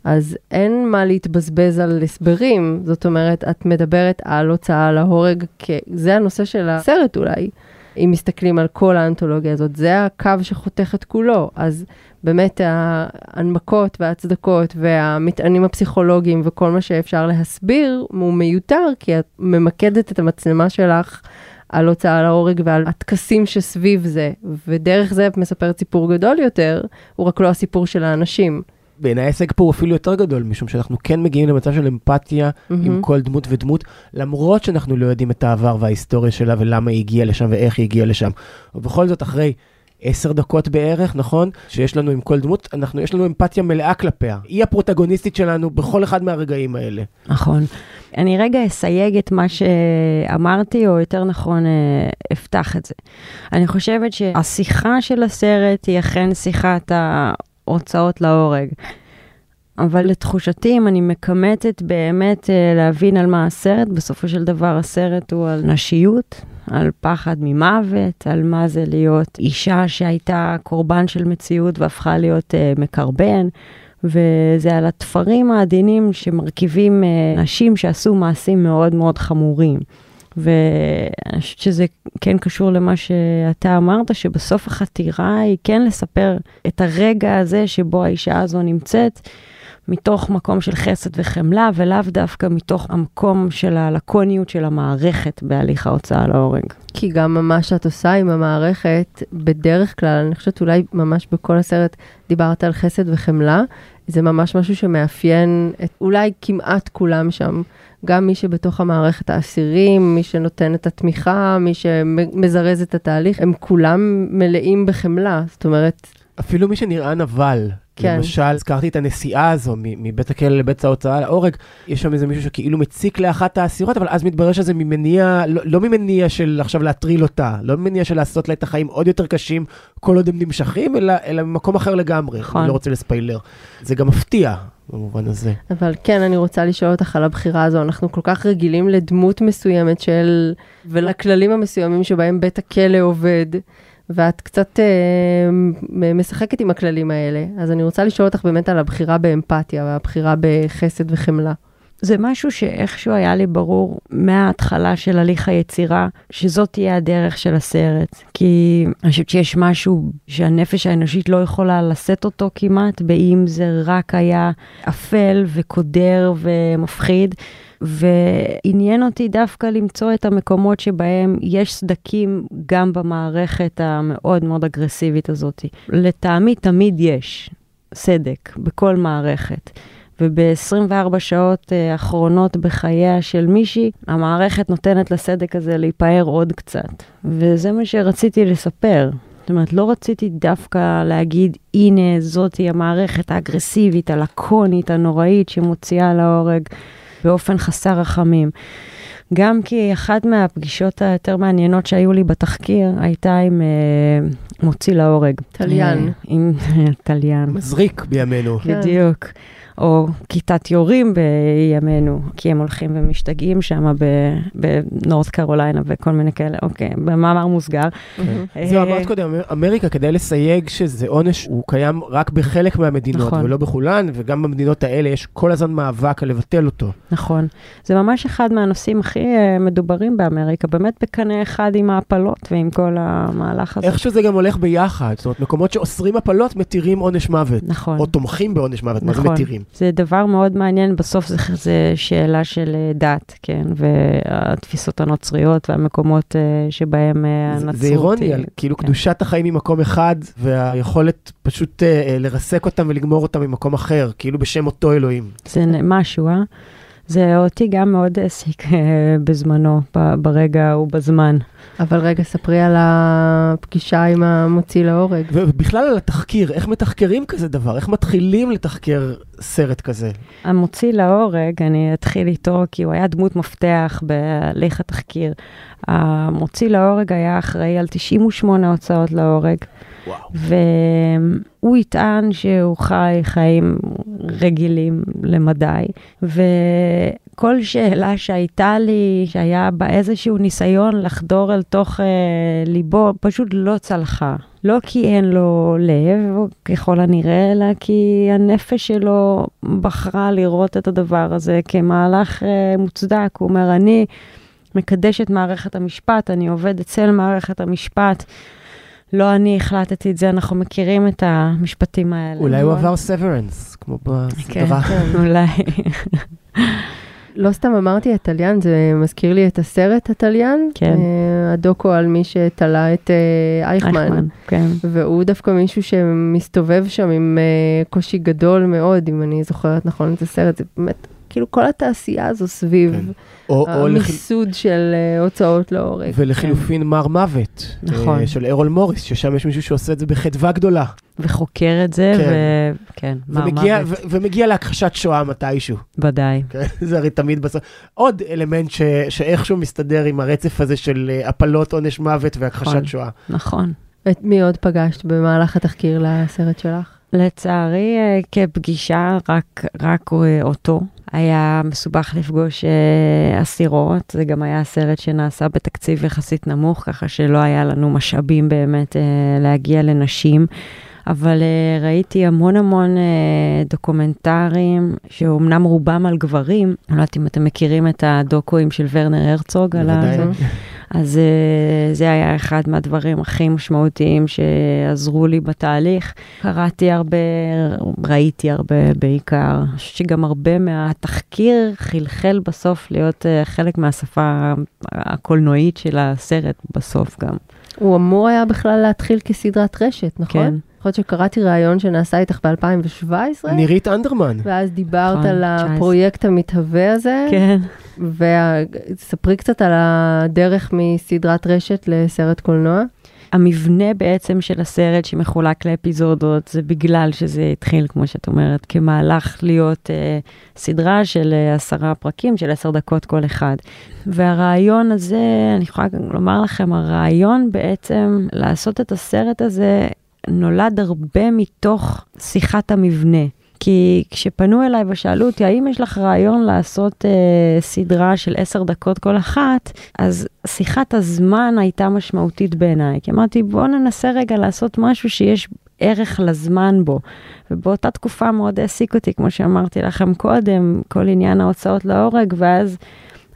אז אין מה להתבזבז על הסברים, זאת אומרת, את מדברת על הוצאה להורג, כי זה הנושא של הסרט אולי, אם מסתכלים על כל האנתולוגיה הזאת, זה הקו שחותך את כולו, אז באמת ההנמקות וההצדקות והמטענים הפסיכולוגיים וכל מה שאפשר להסביר הוא מיותר, כי את ממקדת את המצלמה שלך על הוצאה להורג ועל הטקסים שסביב זה, ודרך זה את מספרת סיפור גדול יותר, הוא רק לא הסיפור של האנשים. בעיניי ההישג פה הוא אפילו יותר גדול, משום שאנחנו כן מגיעים למצב של אמפתיה mm-hmm. עם כל דמות ודמות, למרות שאנחנו לא יודעים את העבר וההיסטוריה שלה ולמה היא הגיעה לשם ואיך היא הגיעה לשם. ובכל זאת, אחרי עשר דקות בערך, נכון? שיש לנו עם כל דמות, אנחנו, יש לנו אמפתיה מלאה כלפיה. היא הפרוטגוניסטית שלנו בכל אחד מהרגעים האלה. נכון. אני רגע אסייג את מה שאמרתי, או יותר נכון, אה, אפתח את זה. אני חושבת שהשיחה של הסרט היא אכן שיחת ההוצאות להורג. אבל לתחושתי, אם אני מקמטת באמת אה, להבין על מה הסרט, בסופו של דבר הסרט הוא על נשיות, על פחד ממוות, על מה זה להיות אישה שהייתה קורבן של מציאות והפכה להיות uh, מקרבן, וזה על התפרים העדינים שמרכיבים uh, נשים שעשו מעשים מאוד מאוד חמורים. ואני חושבת שזה כן קשור למה שאתה אמרת, שבסוף החתירה היא כן לספר את הרגע הזה שבו האישה הזו נמצאת. מתוך מקום של חסד וחמלה, ולאו דווקא מתוך המקום של הלקוניות של המערכת בהליך ההוצאה להורג. כי גם מה שאת עושה עם המערכת, בדרך כלל, אני חושבת אולי ממש בכל הסרט דיברת על חסד וחמלה, זה ממש משהו שמאפיין את אולי כמעט כולם שם. גם מי שבתוך המערכת האסירים, מי שנותן את התמיכה, מי שמזרז את התהליך, הם כולם מלאים בחמלה. זאת אומרת... אפילו מי שנראה נבל, כן. למשל, הזכרתי את הנסיעה הזו מבית הכלא לבית ההוצאה להורג, יש שם איזה מישהו שכאילו מציק לאחת האסירות, אבל אז מתברר שזה ממניע, לא, לא ממניע של עכשיו להטריל אותה, לא ממניע של לעשות לה את החיים עוד יותר קשים כל עוד הם נמשכים, אלא, אלא ממקום אחר לגמרי, נכון. אני לא רוצה לספיילר. זה גם מפתיע. במובן הזה. אבל כן, אני רוצה לשאול אותך על הבחירה הזו. אנחנו כל כך רגילים לדמות מסוימת של... ולכללים המסוימים שבהם בית הכלא עובד. ואת קצת אה, משחקת עם הכללים האלה. אז אני רוצה לשאול אותך באמת על הבחירה באמפתיה והבחירה בחסד וחמלה. זה משהו שאיכשהו היה לי ברור מההתחלה של הליך היצירה, שזאת תהיה הדרך של הסרט. כי אני חושבת שיש משהו שהנפש האנושית לא יכולה לשאת אותו כמעט, באם זה רק היה אפל וקודר ומפחיד. ועניין אותי דווקא למצוא את המקומות שבהם יש סדקים גם במערכת המאוד מאוד אגרסיבית הזאת. לטעמי תמיד יש סדק בכל מערכת. וב-24 שעות uh, אחרונות בחייה של מישהי, המערכת נותנת לסדק הזה להיפאר עוד קצת. וזה מה שרציתי לספר. זאת אומרת, לא רציתי דווקא להגיד, הנה, זאתי המערכת האגרסיבית, הלקונית, הנוראית, שמוציאה להורג באופן חסר רחמים. גם כי אחת מהפגישות היותר מעניינות שהיו לי בתחקיר הייתה עם אה, מוציא להורג. טליין. אה, עם טליין. מזריק בימינו. בדיוק. או כיתת יורים בימינו, כי הם הולכים ומשתגעים שם בנורת קרוליינה וכל מיני כאלה, אוקיי, במאמר מוסגר. אה, זהו, אמרת קודם, אמריקה, כדי לסייג שזה עונש, הוא קיים רק בחלק מהמדינות, נכון. ולא בכולן, וגם במדינות האלה יש כל הזמן מאבק על לבטל אותו. נכון. זה ממש אחד מהנושאים הכי אה, מדוברים באמריקה, באמת בקנה אחד עם ההפלות ועם כל המהלך הזה. איך שזה גם הולך ביחד, זאת אומרת, מקומות שאוסרים הפלות מתירים עונש מוות. נכון. או תומכים בעונש מוות. מה זה נכון. מתירים? זה דבר מאוד מעניין, בסוף זה, זה שאלה של אה, דת, כן, והתפיסות הנוצריות והמקומות uh, שבהם uh, הנצרות... זה אירוני, על כאילו כן. קדושת החיים ממקום אחד, והיכולת פשוט לרסק אותם ולגמור אותם ממקום אחר, כאילו בשם אותו אלוהים. זה משהו, אה? זה אותי גם מאוד העסיק אה, בזמנו, ברגע ההוא בזמן. אבל רגע, ספרי על הפגישה עם המוציא להורג. ובכלל על התחקיר, איך מתחקרים כזה דבר? איך מתחילים לתחקר סרט כזה? המוציא להורג, אני אתחיל איתו כי הוא היה דמות מפתח בהליך התחקיר. המוציא להורג היה אחראי על 98 הוצאות להורג. וואו. והוא יטען שהוא חי חיים רגילים למדי, וכל שאלה שהייתה לי, שהיה בה איזשהו ניסיון לחדור אל תוך אה, ליבו, פשוט לא צלחה. לא כי אין לו לב, ככל הנראה, אלא כי הנפש שלו בחרה לראות את הדבר הזה כמהלך אה, מוצדק. הוא אומר, אני מקדש את מערכת המשפט, אני עובד אצל מערכת המשפט. לא אני החלטתי את זה, אנחנו מכירים את המשפטים האלה. אולי הוא עבר סוורנס, כמו בסדרה. כן, <laughs> אולי. לא סתם אמרתי התליין, זה מזכיר לי את הסרט התליין. כן. אה, הדוקו על מי שתלה את אה, אייכמן. אייכמן, כן. והוא דווקא מישהו שמסתובב שם עם אה, קושי גדול מאוד, אם אני זוכרת נכון את הסרט, זה באמת, כאילו כל התעשייה הזו סביב כן. או, או. המיסוד של אה, הוצאות להורג. ולחילופין מר מוות, נכון. אה, של ארול מוריס, ששם יש מישהו שעושה את זה בחדווה גדולה. וחוקר את זה, כן. וכן, מר ומגיע, מוות, ו- ומגיע להכחשת שואה מתישהו. ודאי. כן? <laughs> זה הרי תמיד בסוף. עוד אלמנט ש- שאיכשהו מסתדר עם הרצף הזה של אה, הפלות עונש מוות והכחשת נכון. שואה. נכון. את מי עוד פגשת במהלך התחקיר לסרט שלך? לצערי, אה, כפגישה, רק, רק אה, אותו. היה מסובך לפגוש אה, אסירות, זה גם היה סרט שנעשה בתקציב יחסית נמוך, ככה שלא היה לנו משאבים באמת להגיע לנשים. אבל uh, ראיתי המון המון uh, דוקומנטרים, שאומנם רובם על גברים, אני לא יודעת אם אתם מכירים את הדוקואים של ורנר הרצוג על בוודאי. <laughs> אז uh, זה היה אחד מהדברים הכי משמעותיים שעזרו לי בתהליך. קראתי הרבה, ראיתי הרבה בעיקר. אני חושבת שגם הרבה מהתחקיר חלחל בסוף להיות uh, חלק מהשפה הקולנועית של הסרט בסוף גם. הוא אמור היה בכלל להתחיל כסדרת רשת, נכון? כן. יכול להיות שקראתי ראיון שנעשה איתך ב-2017, נירית אנדרמן. ואז דיברת נכון, על 19. הפרויקט המתהווה הזה, כן. וספרי קצת על הדרך מסדרת רשת לסרט קולנוע. המבנה בעצם של הסרט שמחולק לאפיזודות, זה בגלל שזה התחיל, כמו שאת אומרת, כמהלך להיות אה, סדרה של אה, עשרה פרקים, של עשר דקות כל אחד. והרעיון הזה, אני יכולה גם לומר לכם, הרעיון בעצם לעשות את הסרט הזה נולד הרבה מתוך שיחת המבנה. כי כשפנו אליי ושאלו אותי, האם יש לך רעיון לעשות אה, סדרה של עשר דקות כל אחת, אז שיחת הזמן הייתה משמעותית בעיניי. כי אמרתי, בואו ננסה רגע לעשות משהו שיש ערך לזמן בו. ובאותה תקופה מאוד העסיק אותי, כמו שאמרתי לכם קודם, כל עניין ההוצאות להורג, ואז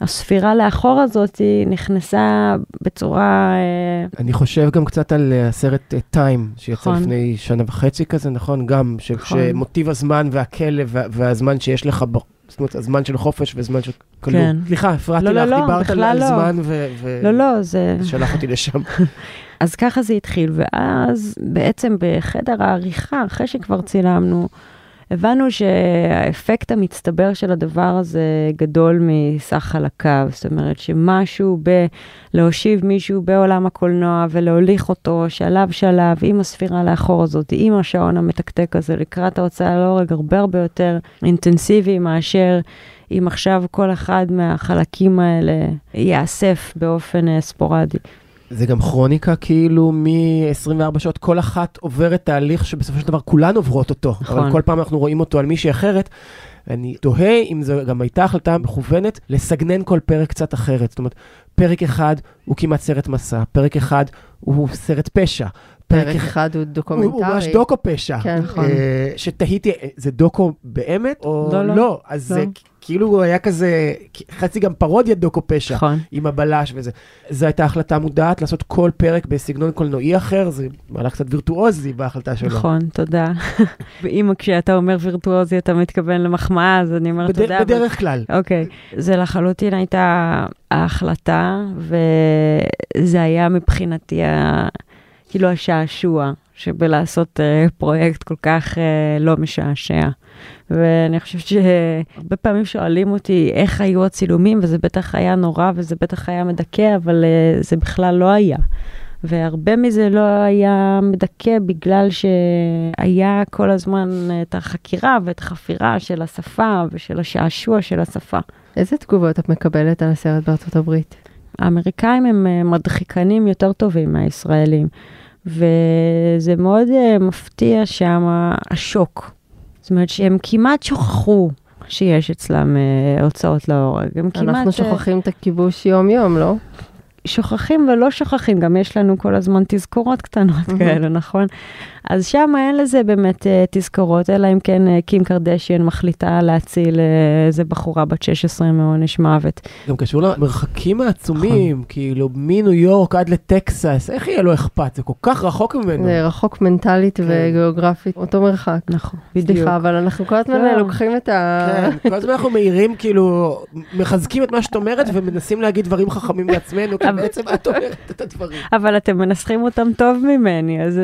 הספירה לאחור הזאת היא נכנסה בצורה... אה, אני חושב גם קצת על אה, הסרט טיים, שיצא נכון. לפני שנה וחצי כזה, נכון? גם, ש- נכון. שמוטיב הזמן והכלב וה- והזמן שיש לך, זאת אומרת, הזמן של חופש וזמן של כלוא. כן. סליחה, הפרעתי לא, לא, לך, לא, דיברת על לא. זמן ו... ו- לא, לא, זה... שלח אותי לשם. <laughs> אז ככה זה התחיל, ואז בעצם בחדר העריכה, אחרי שכבר צילמנו, הבנו שהאפקט המצטבר של הדבר הזה גדול מסך חלקיו. זאת אומרת שמשהו בלהושיב מישהו בעולם הקולנוע ולהוליך אותו שלב שלב עם הספירה לאחור הזאת, עם השעון המתקתק הזה, לקראת ההוצאה להורג הרבה הרבה יותר אינטנסיבי מאשר אם עכשיו כל אחד מהחלקים האלה ייאסף באופן אה, ספורדי. זה גם כרוניקה כאילו מ-24 שעות, כל אחת עוברת תהליך שבסופו של דבר כולן עוברות אותו. נכון. אבל כל פעם אנחנו רואים אותו על מישהי אחרת. אני תוהה אם זו גם הייתה החלטה מכוונת לסגנן כל פרק קצת אחרת. זאת אומרת, פרק אחד הוא כמעט סרט מסע, פרק אחד הוא סרט פשע. פרק אחד הוא דוקומנטרי. הוא ממש דוקו פשע. כן, נכון. אה, שתהיתי, אה, זה דוקו באמת או לא, לא? לא. אז לא. זה כאילו הוא היה כזה, חצי גם פרודיית דוקו פשע. נכון. עם הבלש וזה. זו הייתה החלטה מודעת לעשות כל פרק בסגנון קולנועי אחר, זה מהלך קצת וירטואוזי בהחלטה שלו. נכון, תודה. <laughs> ואם כשאתה אומר וירטואוזי אתה מתכוון למחמאה, אז אני אומרת בד- תודה. אבל- בדרך כלל. אוקיי, זה לחלוטין הייתה ההחלטה, וזה היה מבחינתי ה... כאילו השעשוע שבלעשות uh, פרויקט כל כך uh, לא משעשע. ואני חושבת שהרבה פעמים שואלים אותי איך היו הצילומים, וזה בטח היה נורא וזה בטח היה מדכא, אבל uh, זה בכלל לא היה. והרבה מזה לא היה מדכא בגלל שהיה כל הזמן את החקירה ואת החפירה של השפה ושל השעשוע של השפה. איזה תגובות את מקבלת על הסרט בארצות הברית? האמריקאים הם מדחיקנים יותר טובים מהישראלים, וזה מאוד uh, מפתיע שם השוק. זאת אומרת שהם כמעט שכחו שיש אצלם uh, הוצאות להורג. הם אנחנו כמעט... שוכחים את הכיבוש יום-יום, לא? שוכחים ולא שוכחים, גם יש לנו כל הזמן תזכורות קטנות כאלה, נכון? אז שם אין לזה באמת uh, תזכורות, אלא אם כן uh, קים קרדשיאן מחליטה להציל uh, איזה בחורה בת 16 מעונש מוות. גם קשור למרחקים העצומים, כאילו מניו יורק עד לטקסס, איך יהיה לו אכפת? זה כל כך רחוק ממנו. זה רחוק מנטלית וגיאוגרפית, אותו מרחק. נכון, בדיוק. סליחה, אבל אנחנו כל הזמן לא. לוקחים את ה... כן, כל הזמן אנחנו מעירים, כאילו, מחזקים את מה שאת אומרת ומנסים להגיד דברים חכמים בעצמנו, <laughs> כי בעצם את אומרת את הדברים. אבל אתם מנסחים אותם טוב ממני, אז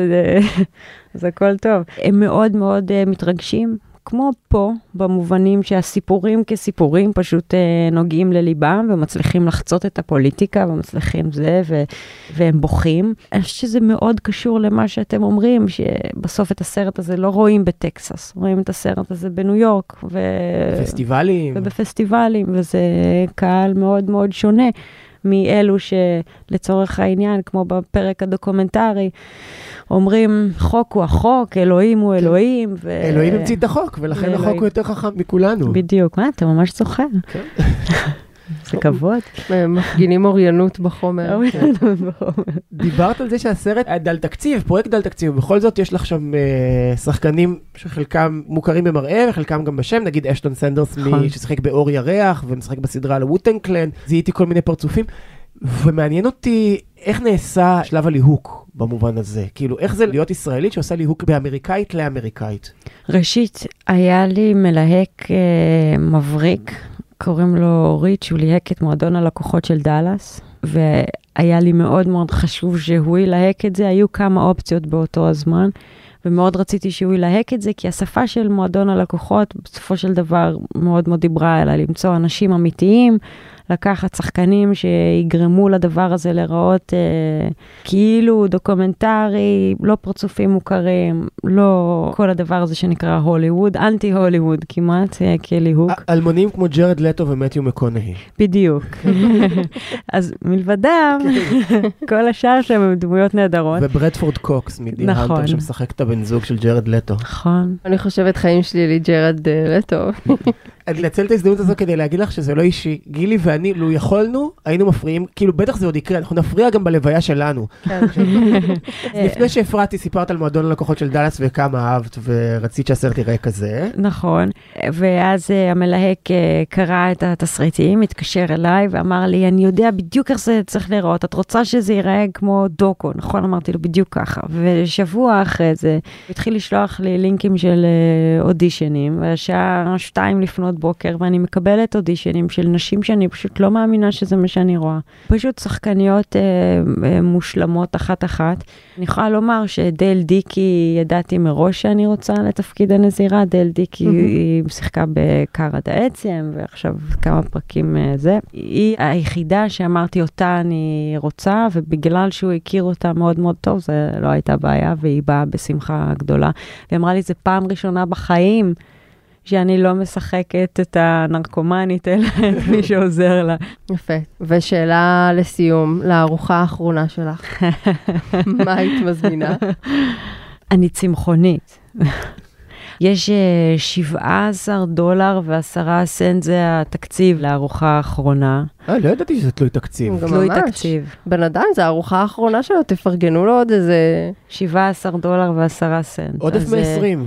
אז הכל טוב. הם מאוד מאוד uh, מתרגשים, כמו פה, במובנים שהסיפורים כסיפורים פשוט uh, נוגעים לליבם ומצליחים לחצות את הפוליטיקה ומצליחים זה, ו- והם בוכים. אני חושבת שזה מאוד קשור למה שאתם אומרים, שבסוף את הסרט הזה לא רואים בטקסס, רואים את הסרט הזה בניו יורק. ו- פסטיבלים. ובפסטיבלים, וזה קהל מאוד מאוד שונה. מאלו שלצורך העניין, כמו בפרק הדוקומנטרי, אומרים, חוק הוא החוק, אלוהים הוא אלוהים. ו... אלוהים המציא את החוק, ולכן החוק הוא יותר חכם מכולנו. בדיוק, מה, אתה ממש זוכר. <laughs> זה כבוד. מפגינים אוריינות בחומר. אוריינות בחומר. דיברת על זה שהסרט היה דל תקציב, פרויקט דל תקציב, ובכל זאת יש לך שם אה, שחקנים שחלקם מוכרים במראה וחלקם גם בשם, נגיד אשטון סנדרס נכון. ששיחק באור ירח ומשחק בסדרה על הווטן קלן, זיהיתי כל מיני פרצופים, ומעניין אותי איך נעשה שלב הליהוק במובן הזה, כאילו איך זה להיות ישראלית שעושה ליהוק באמריקאית לאמריקאית. ראשית, היה לי מלהק אה, מבריק, קוראים לו ריץ', הוא ליהק את מועדון הלקוחות של דאלאס, והיה לי מאוד מאוד חשוב שהוא ילהק את זה, היו כמה אופציות באותו הזמן. ומאוד רציתי שהוא ילהק את זה, כי השפה של מועדון הלקוחות בסופו של דבר מאוד מאוד דיברה אליי, למצוא אנשים אמיתיים, לקחת שחקנים שיגרמו לדבר הזה להיראות אה, כאילו דוקומנטרי, לא פרצופים מוכרים, לא כל הדבר הזה שנקרא הוליווד, אנטי הוליווד כמעט, אה, כליהוק. אלמונים כמו ג'רד לטו ומתיו מקונהי. בדיוק. <laughs> אז מלבדם, <laughs> כל השאר שם הם דמויות נהדרות. וברדפורד קוקס מדיר נכון. הנטר שמשחק את הבן זוג של ג'רד לטו. נכון. אני חושבת חיים שלי לי ג'רד אה, לטו. <laughs> אני אנצל את ההזדמנות הזו כדי להגיד לך שזה לא אישי. גילי ואני, לו יכולנו, היינו מפריעים, כאילו בטח זה עוד יקרה, אנחנו נפריע גם בלוויה שלנו. כן. לפני שהפרעתי, סיפרת על מועדון הלקוחות של דאלאס וכמה אהבת ורצית שהסרט יראה כזה. נכון, ואז אה, המלהק אה, קרא את התסריטים, התקשר אליי ואמר לי, אני יודע בדיוק איך זה צריך להיראות, את רוצה שזה ייראה כמו דוקו, נכון? אמרתי לו, בדיוק ככה. ושבוע אחרי זה, הוא התחיל לשלוח לי לינקים של אה, אודישנים, והשעה שתיים לפנות בוקר, ואני מקבלת אודישנים של נשים שאני פשוט לא מאמינה שזה מה שאני רואה. פשוט שחקניות אה, אה, מושלמות אחת-אחת. אני יכולה לומר שדייל דיקי, ידעתי מראש שאני רוצה לתפקיד הנזירה, דייל דיקי היא שיחקה עד העצם, ועכשיו כמה פרקים אה, זה. היא היחידה שאמרתי אותה אני רוצה, ובגלל שהוא הכיר אותה מאוד מאוד טוב, זה לא הייתה בעיה, והיא באה בשמחה גדולה. והיא אמרה לי, זה פעם ראשונה בחיים. שאני לא משחקת את הנרקומנית, אלא את מי <laughs> שעוזר לה. יפה. ושאלה לסיום, לארוחה האחרונה שלך, <laughs> מה היית מזמינה? אני צמחונית. יש uh, 17 דולר ועשרה סנט זה התקציב לארוחה האחרונה. אה, לא ידעתי שזה תלוי תקציב. תלוי. תקציב. בן אדם, זה הארוחה האחרונה שלו, תפרגנו לו עוד איזה... 17 דולר ועשרה סנט. עודף אה, מ-20.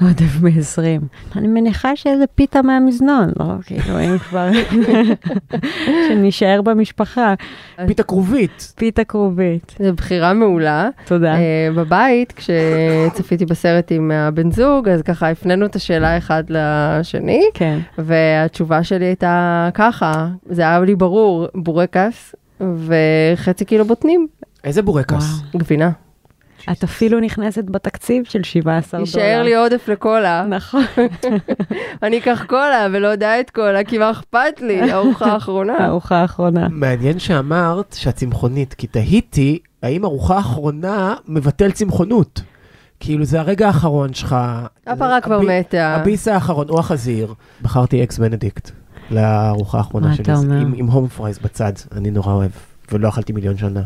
<laughs> עודף מ-20. אני מניחה שזה פיתה מהמזנון, לא? <laughs> כאילו, אם כבר... <laughs> שנישאר במשפחה. פיתה כרובית. פיתה כרובית. זו בחירה מעולה. תודה. Uh, בבית, כשצפיתי בסרט עם הבן זוג, אז ככה הפנינו את השאלה אחד לשני, כן. והתשובה שלי הייתה ככה, זה היה לי ברור, בורקס וחצי קילו בוטנים, איזה בורקס? גבינה. את אפילו נכנסת בתקציב של 17 דולר. יישאר לי עודף לקולה. נכון. <laughs> אני אקח קולה ולא דיאט קולה, כי מה אכפת לי? ארוחה האחרונה. הארוחה האחרונה. מעניין שאמרת שהצמחונית, כי תהיתי האם ארוחה אחרונה מבטל צמחונות. כאילו זה הרגע האחרון שלך. הפרה כבר מתה. הביס האחרון, או החזיר. בחרתי eggs benedict לארוחה האחרונה מה שלי. אתה אומר? עם, עם home fries בצד, אני נורא אוהב. ולא אכלתי מיליון שנה.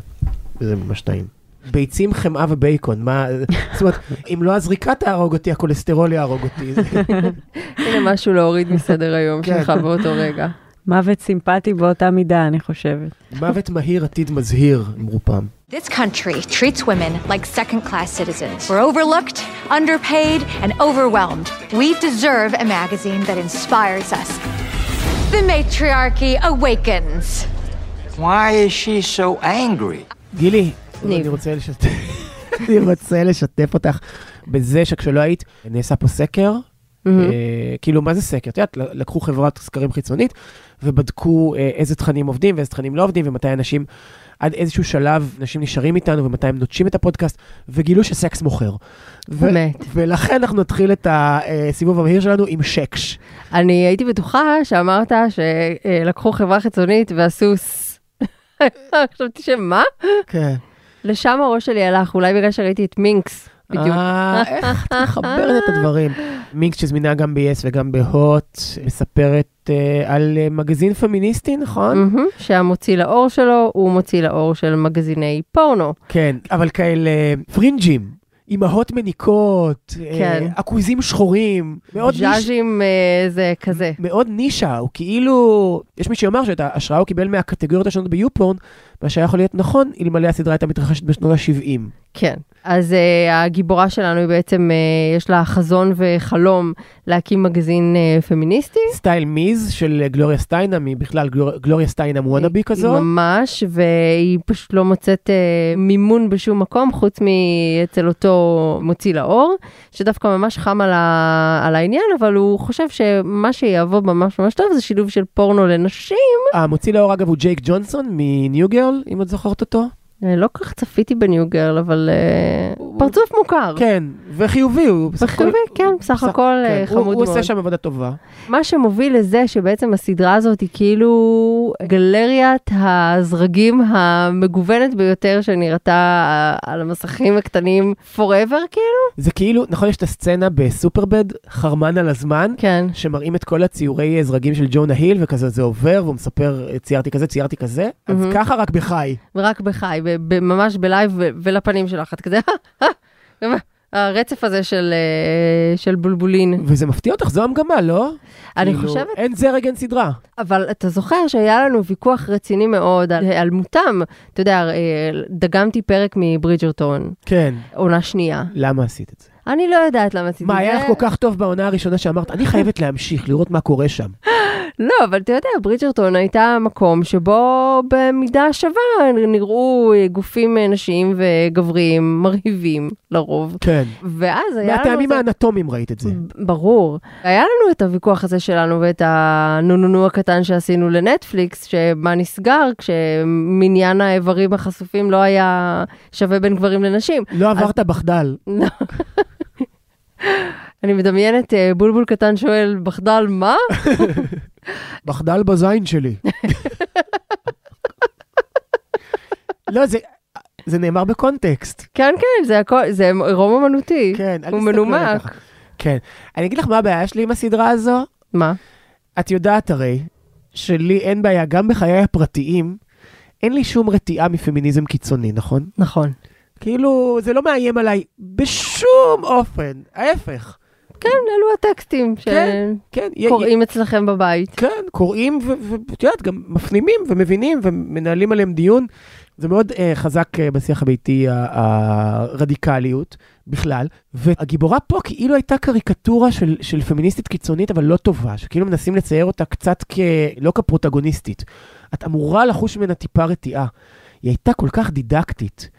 זה ממש טעים. ביצים, חמאה ובייקון, מה... זאת אומרת, אם לא הזריקה תהרוג אותי, הכולסטרול יהרוג אותי. זה- <laughs> הנה משהו להוריד מסדר היום כן. שלך באותו רגע. מוות סימפטי באותה מידה, אני חושבת. מוות מהיר, עתיד מזהיר, אמרו פעם. This country treats women like second class citizens. We're overlooked, underpaid, and overwhelmed. We deserve a magazine that inspires us. The matriarchy awakens. Why is she so angry? גילי. אני רוצה לשתף, <laughs> אני רוצה לשתף אותך בזה שכשלא היית, נעשה פה סקר, אה, כאילו מה זה סקר? את יודעת, לקחו חברת סקרים חיצונית ובדקו אה, איזה תכנים עובדים ואיזה תכנים לא עובדים ומתי אנשים, עד איזשהו שלב אנשים נשארים איתנו ומתי הם נוטשים את הפודקאסט, וגילו שסקס מוכר. באמת. ולכן אנחנו נתחיל את הסיבוב המהיר שלנו עם שקש. אני הייתי בטוחה שאמרת שלקחו חברה חיצונית ועשו ס... <laughs> חשבתי שמה? כן. לשם הראש שלי הלך, אולי בגלל שראיתי את מינקס. בדיוק. אה, <laughs> איך את מחברת את הדברים? מינקס שזמינה גם ב-yes וגם בהוט, מספרת אה, על אה, מגזין פמיניסטי, נכון? מהמם, שהמוציא לאור שלו הוא מוציא לאור של מגזיני פורנו. כן, אבל כאלה פרינג'ים, אימהות מניקות, אה, כן. עכוזים שחורים, מאוד ניש... ז'אז'ים אה, זה כזה. מאוד נישה, הוא כאילו, יש מי שיאמר שאת ההשראה הוא קיבל מהקטגוריות השונות ביופורן, מה שהיה יכול להיות נכון, אלמלא הסדרה הייתה מתרחשת בשנות ה-70. כן. אז uh, הגיבורה שלנו היא בעצם, uh, יש לה חזון וחלום להקים מגזין uh, פמיניסטי. סטייל מיז של גלוריה סטיינם, היא בכלל גלור- גלוריה סטיינם וואנאבי כזו. ממש, והיא פשוט לא מוצאת uh, מימון בשום מקום, חוץ מאצל אותו מוציא לאור, שדווקא ממש חם על, ה... על העניין, אבל הוא חושב שמה שיעבוד ממש ממש טוב זה שילוב של פורנו לנשים. המוציא לאור אגב הוא ג'ייק ג'ונסון מניו גרל, אם את זוכרת אותו. אה, לא כל כך צפיתי בניו גרל, אבל uh, פרצוף מוכר. כן, וחיובי, הוא. וחיובי, כן, בסך הכל אה, כן, הוא- חמוד הוא מאוד. עושה שם עבודה טובה. מה שמוביל לזה שבעצם הסדרה הזאת היא כאילו גלריית הזרגים המגוונת ביותר שנראתה על המסכים הקטנים forever כאילו. זה כאילו, נכון, יש את הסצנה בסופרבד, חרמן על הזמן, כן. שמראים את כל הציורי זרגים של ג'ונה היל, וכזה זה עובר, והוא מספר, ציירתי כזה, ציירתי כזה, אז מהמם. ככה רק בחי. ורק בחי, ממש בלייב ולפנים שלך, את כזה, <laughs> הרצף הזה של, אה, של בולבולין. וזה מפתיע אותך, זו המגמה, לא? אני כאילו, חושבת, אין זרג, אין סדרה. אבל אתה זוכר שהיה לנו ויכוח רציני מאוד על היעלמותם. אתה יודע, אה, דגמתי פרק מברידג'רטון, כן. עונה שנייה. למה עשית את זה? אני לא יודעת למה עשיתי את זה. מה, היה לך כל כך טוב בעונה הראשונה שאמרת, אני חייבת להמשיך, לראות מה קורה שם. לא, אבל אתה יודע, ברידג'רטון הייתה מקום שבו במידה שווה נראו גופים נשיים וגבריים מרהיבים לרוב. כן. ואז היה לנו... מהטעמים זה- האנטומיים ראית את זה. ברור. היה לנו את הוויכוח הזה שלנו ואת הנו-נו-נו הקטן שעשינו לנטפליקס, שמה נסגר כשמניין האיברים החשופים לא היה שווה בין גברים לנשים. לא עברת בחדל. אני מדמיינת אה, בולבול קטן שואל, בחדל מה? <laughs> בחדל בזין שלי. לא, זה... זה נאמר בקונטקסט. כן, כן, זה הכל, זה רום אמנותי. כן, הוא מנומק. ככה. כן. אני אגיד לך מה הבעיה שלי עם הסדרה הזו. מה? את יודעת הרי, שלי אין בעיה, גם בחיי הפרטיים, אין לי שום רתיעה מפמיניזם קיצוני, נכון? נכון. כאילו, זה לא מאיים עליי בשום אופן, ההפך. כן, אלו הטקסטים כן, כן. שקוראים אצלכם בבית. כן, קוראים, ואת יודעת, גם מפנימים ומבינים ומנהלים עליהם דיון. זה מאוד uh, חזק uh, בשיח הביתי, הרדיקליות בכלל. והגיבורה פה כאילו הייתה קריקטורה של, של פמיניסטית קיצונית, אבל לא טובה, שכאילו מנסים לצייר אותה קצת כ... לא כפרוטגוניסטית. את אמורה לחוש ממנה טיפה רתיעה. היא הייתה כל כך דידקטית,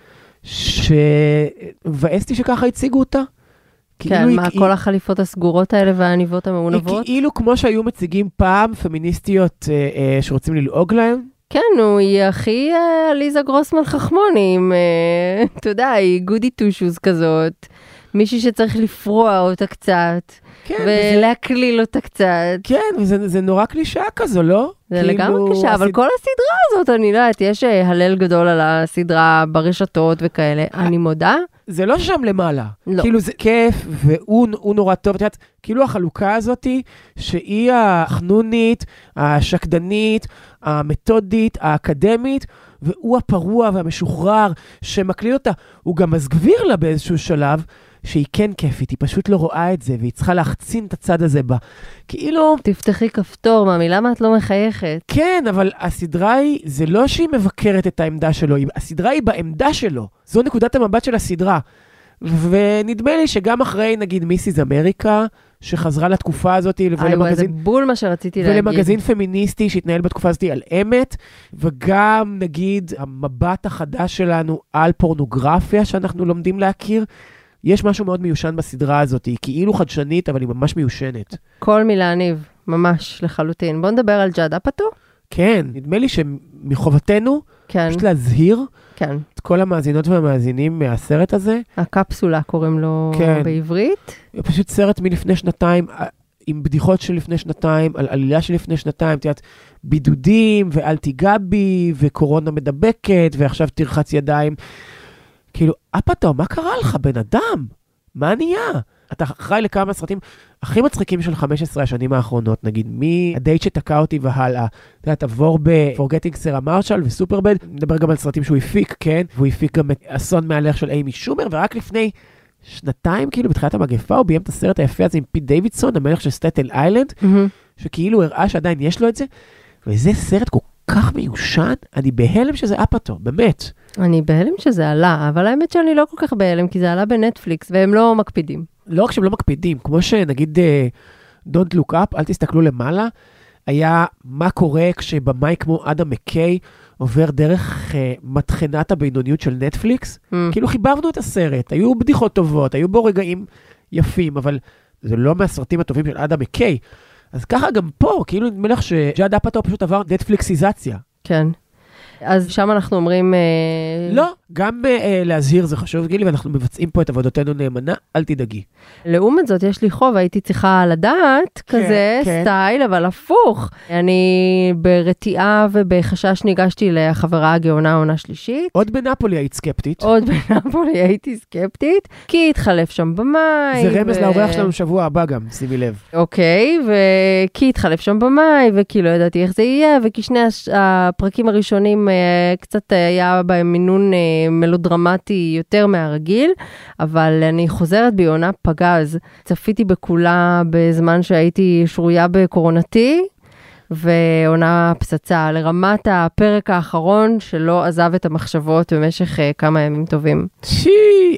שמבאס אותי שככה הציגו אותה. כן, כאילו היא- מה, היא- כל החליפות הסגורות האלה והעניבות המעונבות? היא כאילו כמו שהיו מציגים פעם פמיניסטיות אה, אה, שרוצים ללעוג להן, כן, נו, היא הכי אה, עליזה גרוסמן חכמוני, עם, אה, <laughs> אתה יודע, היא גודי טושוז כזאת. מישהי שצריך לפרוע אותה קצת, כן, ולהקליל אותה קצת. כן, וזה זה נורא קלישאה כזו, לא? זה לגמרי קשה, אבל הסד- כל הסדרה הזאת, אני לא יודעת, יש אה, הלל גדול על הסדרה ברשתות וכאלה. אני מודה, זה לא שם למעלה. לא. כאילו זה כיף, והוא הוא נורא טוב. את יודעת, כאילו החלוקה הזאתי, שהיא החנונית, השקדנית, המתודית, האקדמית, והוא הפרוע והמשוחרר שמקליל אותה. הוא גם מסגביר לה באיזשהו שלב. שהיא כן כיפית, היא פשוט לא רואה את זה, והיא צריכה להחצין את הצד הזה בה. כאילו, תפתחי כפתור, ממי, למה את לא מחייכת? כן, אבל הסדרה היא, זה לא שהיא מבקרת את העמדה שלו, היא- הסדרה היא בעמדה שלו. זו נקודת המבט של הסדרה. ונדמה לי שגם אחרי, נגיד, מיסיס אמריקה, שחזרה לתקופה הזאת, איי, ולמגזין, בול מה שרציתי להגיד. ולמגזין פמיניסטי שהתנהל בתקופה הזאת על אמת, וגם, נגיד, המבט החדש שלנו על פורנוגרפיה שאנחנו לומדים להכיר. יש משהו מאוד מיושן בסדרה הזאת, היא כאילו חדשנית, אבל היא ממש מיושנת. כל מילה ניב, ממש, לחלוטין. בוא נדבר על ג'אד אפאטו. כן, נדמה לי שמחובתנו כן, פשוט להזהיר כן. את כל המאזינות והמאזינים מהסרט הזה. הקפסולה קוראים לו כן. בעברית. פשוט סרט מלפני שנתיים, אה, עם בדיחות של לפני שנתיים, על עלילה של לפני שנתיים, את יודעת, בידודים, ואל תיגע בי, וקורונה מדבקת, ועכשיו תרחץ ידיים. כאילו, אפאטאו, מה קרה לך, בן אדם? מה נהיה? אתה אחראי לכמה מהסרטים הכי מצחיקים של 15 השנים האחרונות, נגיד, מהדייט שתקע אותי והלאה. אתה יודע, תעבור ב-Forgetting Sarah Marshall ו Superbad, נדבר גם על סרטים שהוא הפיק, כן? והוא הפיק גם את אסון מהלך של אימי שומר, ורק לפני שנתיים, כאילו, בתחילת המגפה, הוא ביים את הסרט היפה הזה עם פיט דיווידסון, המלך של סטטן איילנד, מהמם. שכאילו הראה שעדיין יש לו את זה, וזה סרט כל כך מיושן, אני בהלם שזה אפאטו, באמת. אני בהלם שזה עלה, אבל האמת שאני לא כל כך בהלם, כי זה עלה בנטפליקס, והם לא מקפידים. לא רק שהם לא מקפידים, כמו שנגיד אה, Don't Look Up, אל תסתכלו למעלה, היה מה קורה כשבמאי כמו אדם מקיי עובר דרך אה, מטחנת הבינוניות של נטפליקס. Mm. כאילו חיברנו את הסרט, היו בדיחות טובות, היו בו רגעים יפים, אבל זה לא מהסרטים הטובים של אדם מקיי. אז ככה גם פה, כאילו נדמה לך שג'אד אפאטו פשוט עבר נטפליקסיזציה. כן. אז שם אנחנו אומרים... אה, לא, גם אה, אה, להזהיר זה חשוב, גילי, ואנחנו מבצעים פה את עבודתנו נאמנה, אל תדאגי. לעומת זאת, יש לי חוב, הייתי צריכה לדעת כזה כן. סטייל, אבל הפוך. אני ברתיעה ובחשש ניגשתי לחברה הגאונה עונה שלישית. עוד בנפולי היית סקפטית. עוד בנפולי הייתי סקפטית, כי התחלף שם במאי. זה רמז לאורח שלנו שבוע הבא גם, שימי לב. אוקיי, וכי התחלף שם במאי, וכי לא ידעתי איך זה יהיה, וכי שני. הפרקים הראשונים אה, קצת היה בהם מינון אה, מלודרמטי יותר מהרגיל, אבל אני חוזרת בעונה פגז. צפיתי בכולה בזמן שהייתי שרויה בקורונתי. ועונה פצצה לרמת הפרק האחרון שלא עזב את המחשבות במשך אה, כמה ימים טובים. שי,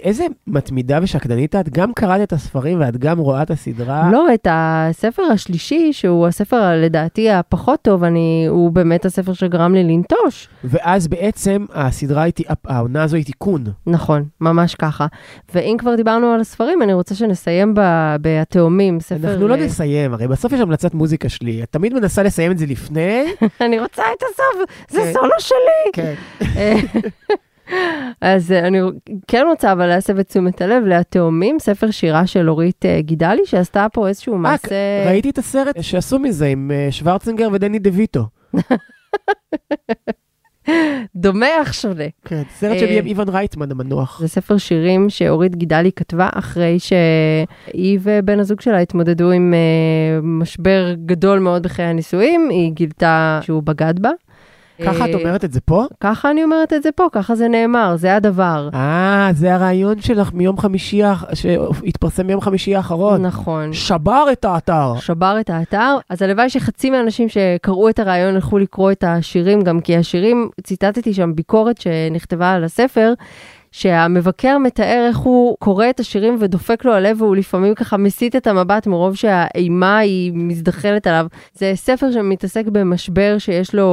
איזה מתמידה ושקדנית את. גם קראת את הספרים ואת גם רואה את הסדרה. לא, את הספר השלישי, שהוא הספר לדעתי הפחות טוב, אני, הוא באמת הספר שגרם לי לנטוש. ואז בעצם הסדרה היא, העונה הזו היא תיקון. נכון, ממש ככה. ואם כבר דיברנו על הספרים, אני רוצה שנסיים ב- ב"התאומים", ספר... אנחנו לא אה, נסיים, הרי בסוף יש המלצת מוזיקה שלי. את תמיד מנסה לסיים את זה לפני. <laughs> אני רוצה את הסוף, זה כן. סולו שלי. כן. <laughs> אז אה, אני כן רוצה אבל להסב את תשומת הלב ל"התאומים", ספר שירה של אורית אה, גידלי, שעשתה פה איזשהו אה, מעשה... ראיתי את הסרט שעשו מזה עם שוורצנגר ודני דה ויטו. <laughs> דומה אך שונה. כן, סרט אה, שביים איוון רייטמן המנוח. זה ספר שירים שאורית גידלי כתבה אחרי שהיא ובן הזוג שלה התמודדו עם אה, משבר גדול מאוד בחיי הנישואים, היא גילתה שהוא בגד בה. ככה את אה, אומרת את זה פה? ככה אני אומרת את זה פה, ככה זה נאמר, זה הדבר. אה, זה הרעיון שלך מיום חמישי, שהתפרסם ביום חמישי האחרון. נכון. שבר את האתר. שבר את האתר, אז הלוואי שחצי מהאנשים שקראו את הרעיון ילכו לקרוא את השירים, גם כי השירים, ציטטתי שם ביקורת שנכתבה על הספר, שהמבקר מתאר איך הוא קורא את השירים ודופק לו הלב, והוא לפעמים ככה מסיט את המבט מרוב שהאימה היא מזדחלת עליו. זה ספר שמתעסק במשבר שיש לו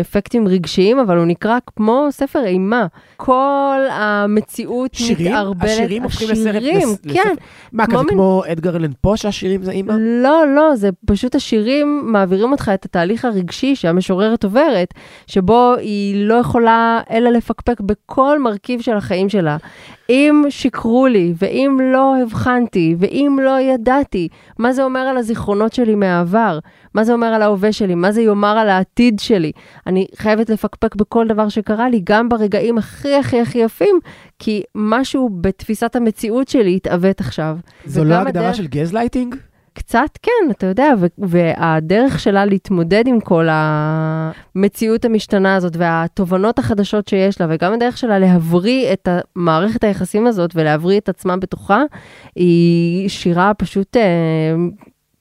אפקטים רגשיים, אבל הוא נקרא כמו ספר אימה. כל המציאות שירים? מתערבלת. השירים הופכים לסרט? השירים, לס- כן. מה, כזה מין- כמו אדגר אלן פה שהשירים זה אימא? לא, לא, זה פשוט השירים מעבירים אותך את התהליך הרגשי שהמשוררת עוברת, שבו היא לא יכולה אלא לפקפק בכל מרכיב של החיים שלה. אם שיקרו לי, ואם לא הבחנתי, ואם לא ידעתי, מה זה אומר על הזיכרונות שלי מהעבר? מה זה אומר על ההווה שלי? מה זה יאמר על העתיד שלי? אני חייבת לפקפק בכל דבר שקרה לי, גם ברגעים הכי הכי הכי יפים, כי משהו בתפיסת המציאות שלי התעוות עכשיו. זו לא הגדרה הדרך- של גזלייטינג? קצת כן, אתה יודע, והדרך שלה להתמודד עם כל המציאות המשתנה הזאת והתובנות החדשות שיש לה, וגם הדרך שלה להבריא את מערכת היחסים הזאת ולהבריא את עצמה בתוכה, היא שירה פשוט, אה,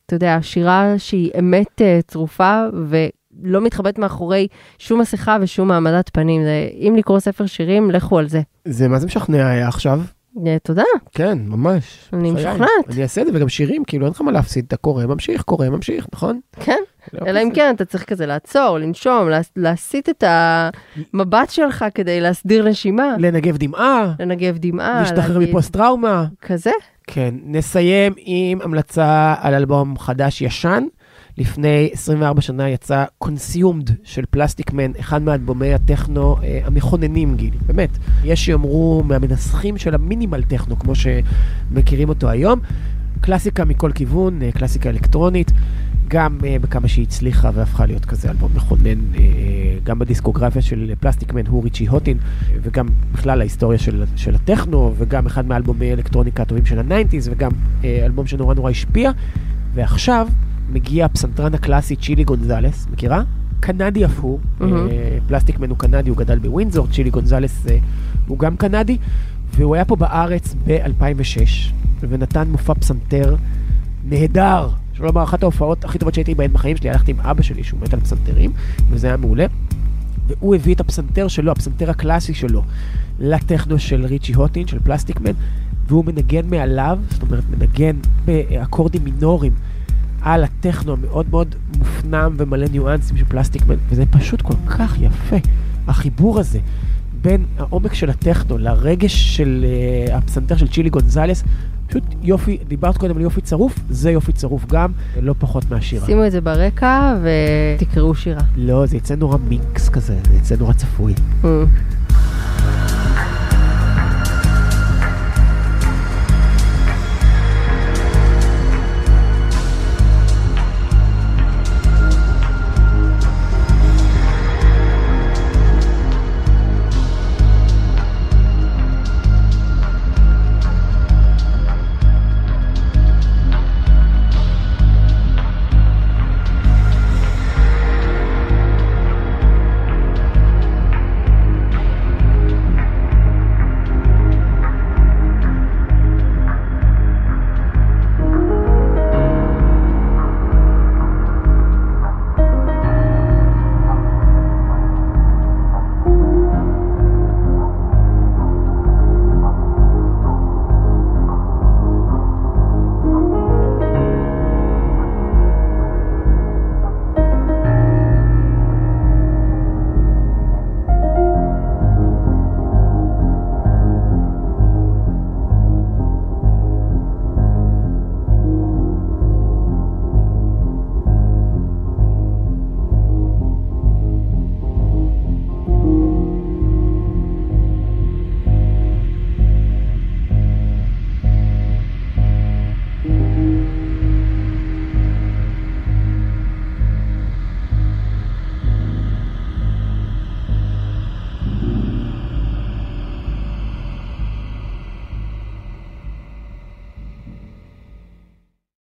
אתה יודע, שירה שהיא אמת אה, צרופה ולא מתחבאת מאחורי שום מסכה ושום העמדת פנים. זה, אם לקרוא ספר שירים, לכו על זה. זה מה זה משכנע היה עכשיו? אה, תודה. כן, ממש. אני. משוכנעת. אני אעשה את זה, וגם שירים, כאילו אין לך מה להפסיד, אתה קורא, ממשיך, קורא, ממשיך, נכון? כן, לא אלא אם. כן אתה צריך כזה לעצור, לנשום, להס- להסיט את המבט שלך כדי להסדיר נשימה, לנגב דמעה, לנגב דמעה, להשתחרר להגיד- מפוסט טראומה. כזה. כן, נסיים עם המלצה על אלבום חדש-ישן. לפני 24 שנה יצא Consumed של פלסטיק מן, אחד מאלבומי הטכנו אה, המכוננים, גיל, באמת. יש שיאמרו מהמנסחים של ה minimal techno, כמו שמכירים אותו היום. קלאסיקה מכל כיוון, אה, קלאסיקה אלקטרונית, גם אה, בכמה שהיא הצליחה והפכה להיות כזה אלבום מכונן, אה, גם בדיסקוגרפיה של פלסטיקמן הוא ריצ'י הוטין, אה, וגם בכלל ההיסטוריה של, של הטכנו, וגם אחד מאלבומי אלקטרוניקה הטובים של ה nineties, וגם אה, אלבום שנורא נורא השפיע. ועכשיו מגיע הפסנתרן הקלאסי צ'ילי גונזלס, מכירה? קנדי אף הוא, מהמם. אה, פלסטיק מן הוא קנדי, הוא גדל בווינזור, צ'ילי גונזלס אה, הוא גם קנדי, והוא היה פה בארץ ב-2006, ונתן מופע פסנתר נהדר. שלא לומר, אחת ההופעות הכי טובות שהייתי בהן בחיים שלי, הלכתי עם אבא שלי שהוא מת על פסנתרים, וזה היה מעולה. והוא הביא את הפסנתר שלו, הפסנתר הקלאסי שלו, לטכנו של ריצ'י הוטין, של פלסטיק מן, והוא מנגן מעליו, זאת אומרת, מנגן באקורדים מינוריים על הטכנו המאוד מאוד מופנם ומלא ניואנסים של פלסטיק מן, וזה פשוט כל כך יפה. החיבור הזה בין העומק של הטכנו לרגש של uh, הפסנתר של צ'ילי גונזלס, פשוט יופי, דיברת קודם על יופי צרוף, זה יופי צרוף גם, לא פחות מהשירה. שימו את זה ברקע ותקראו שירה. לא, זה יצא נורא מינקס כזה, זה יצא נורא צפוי. Mm.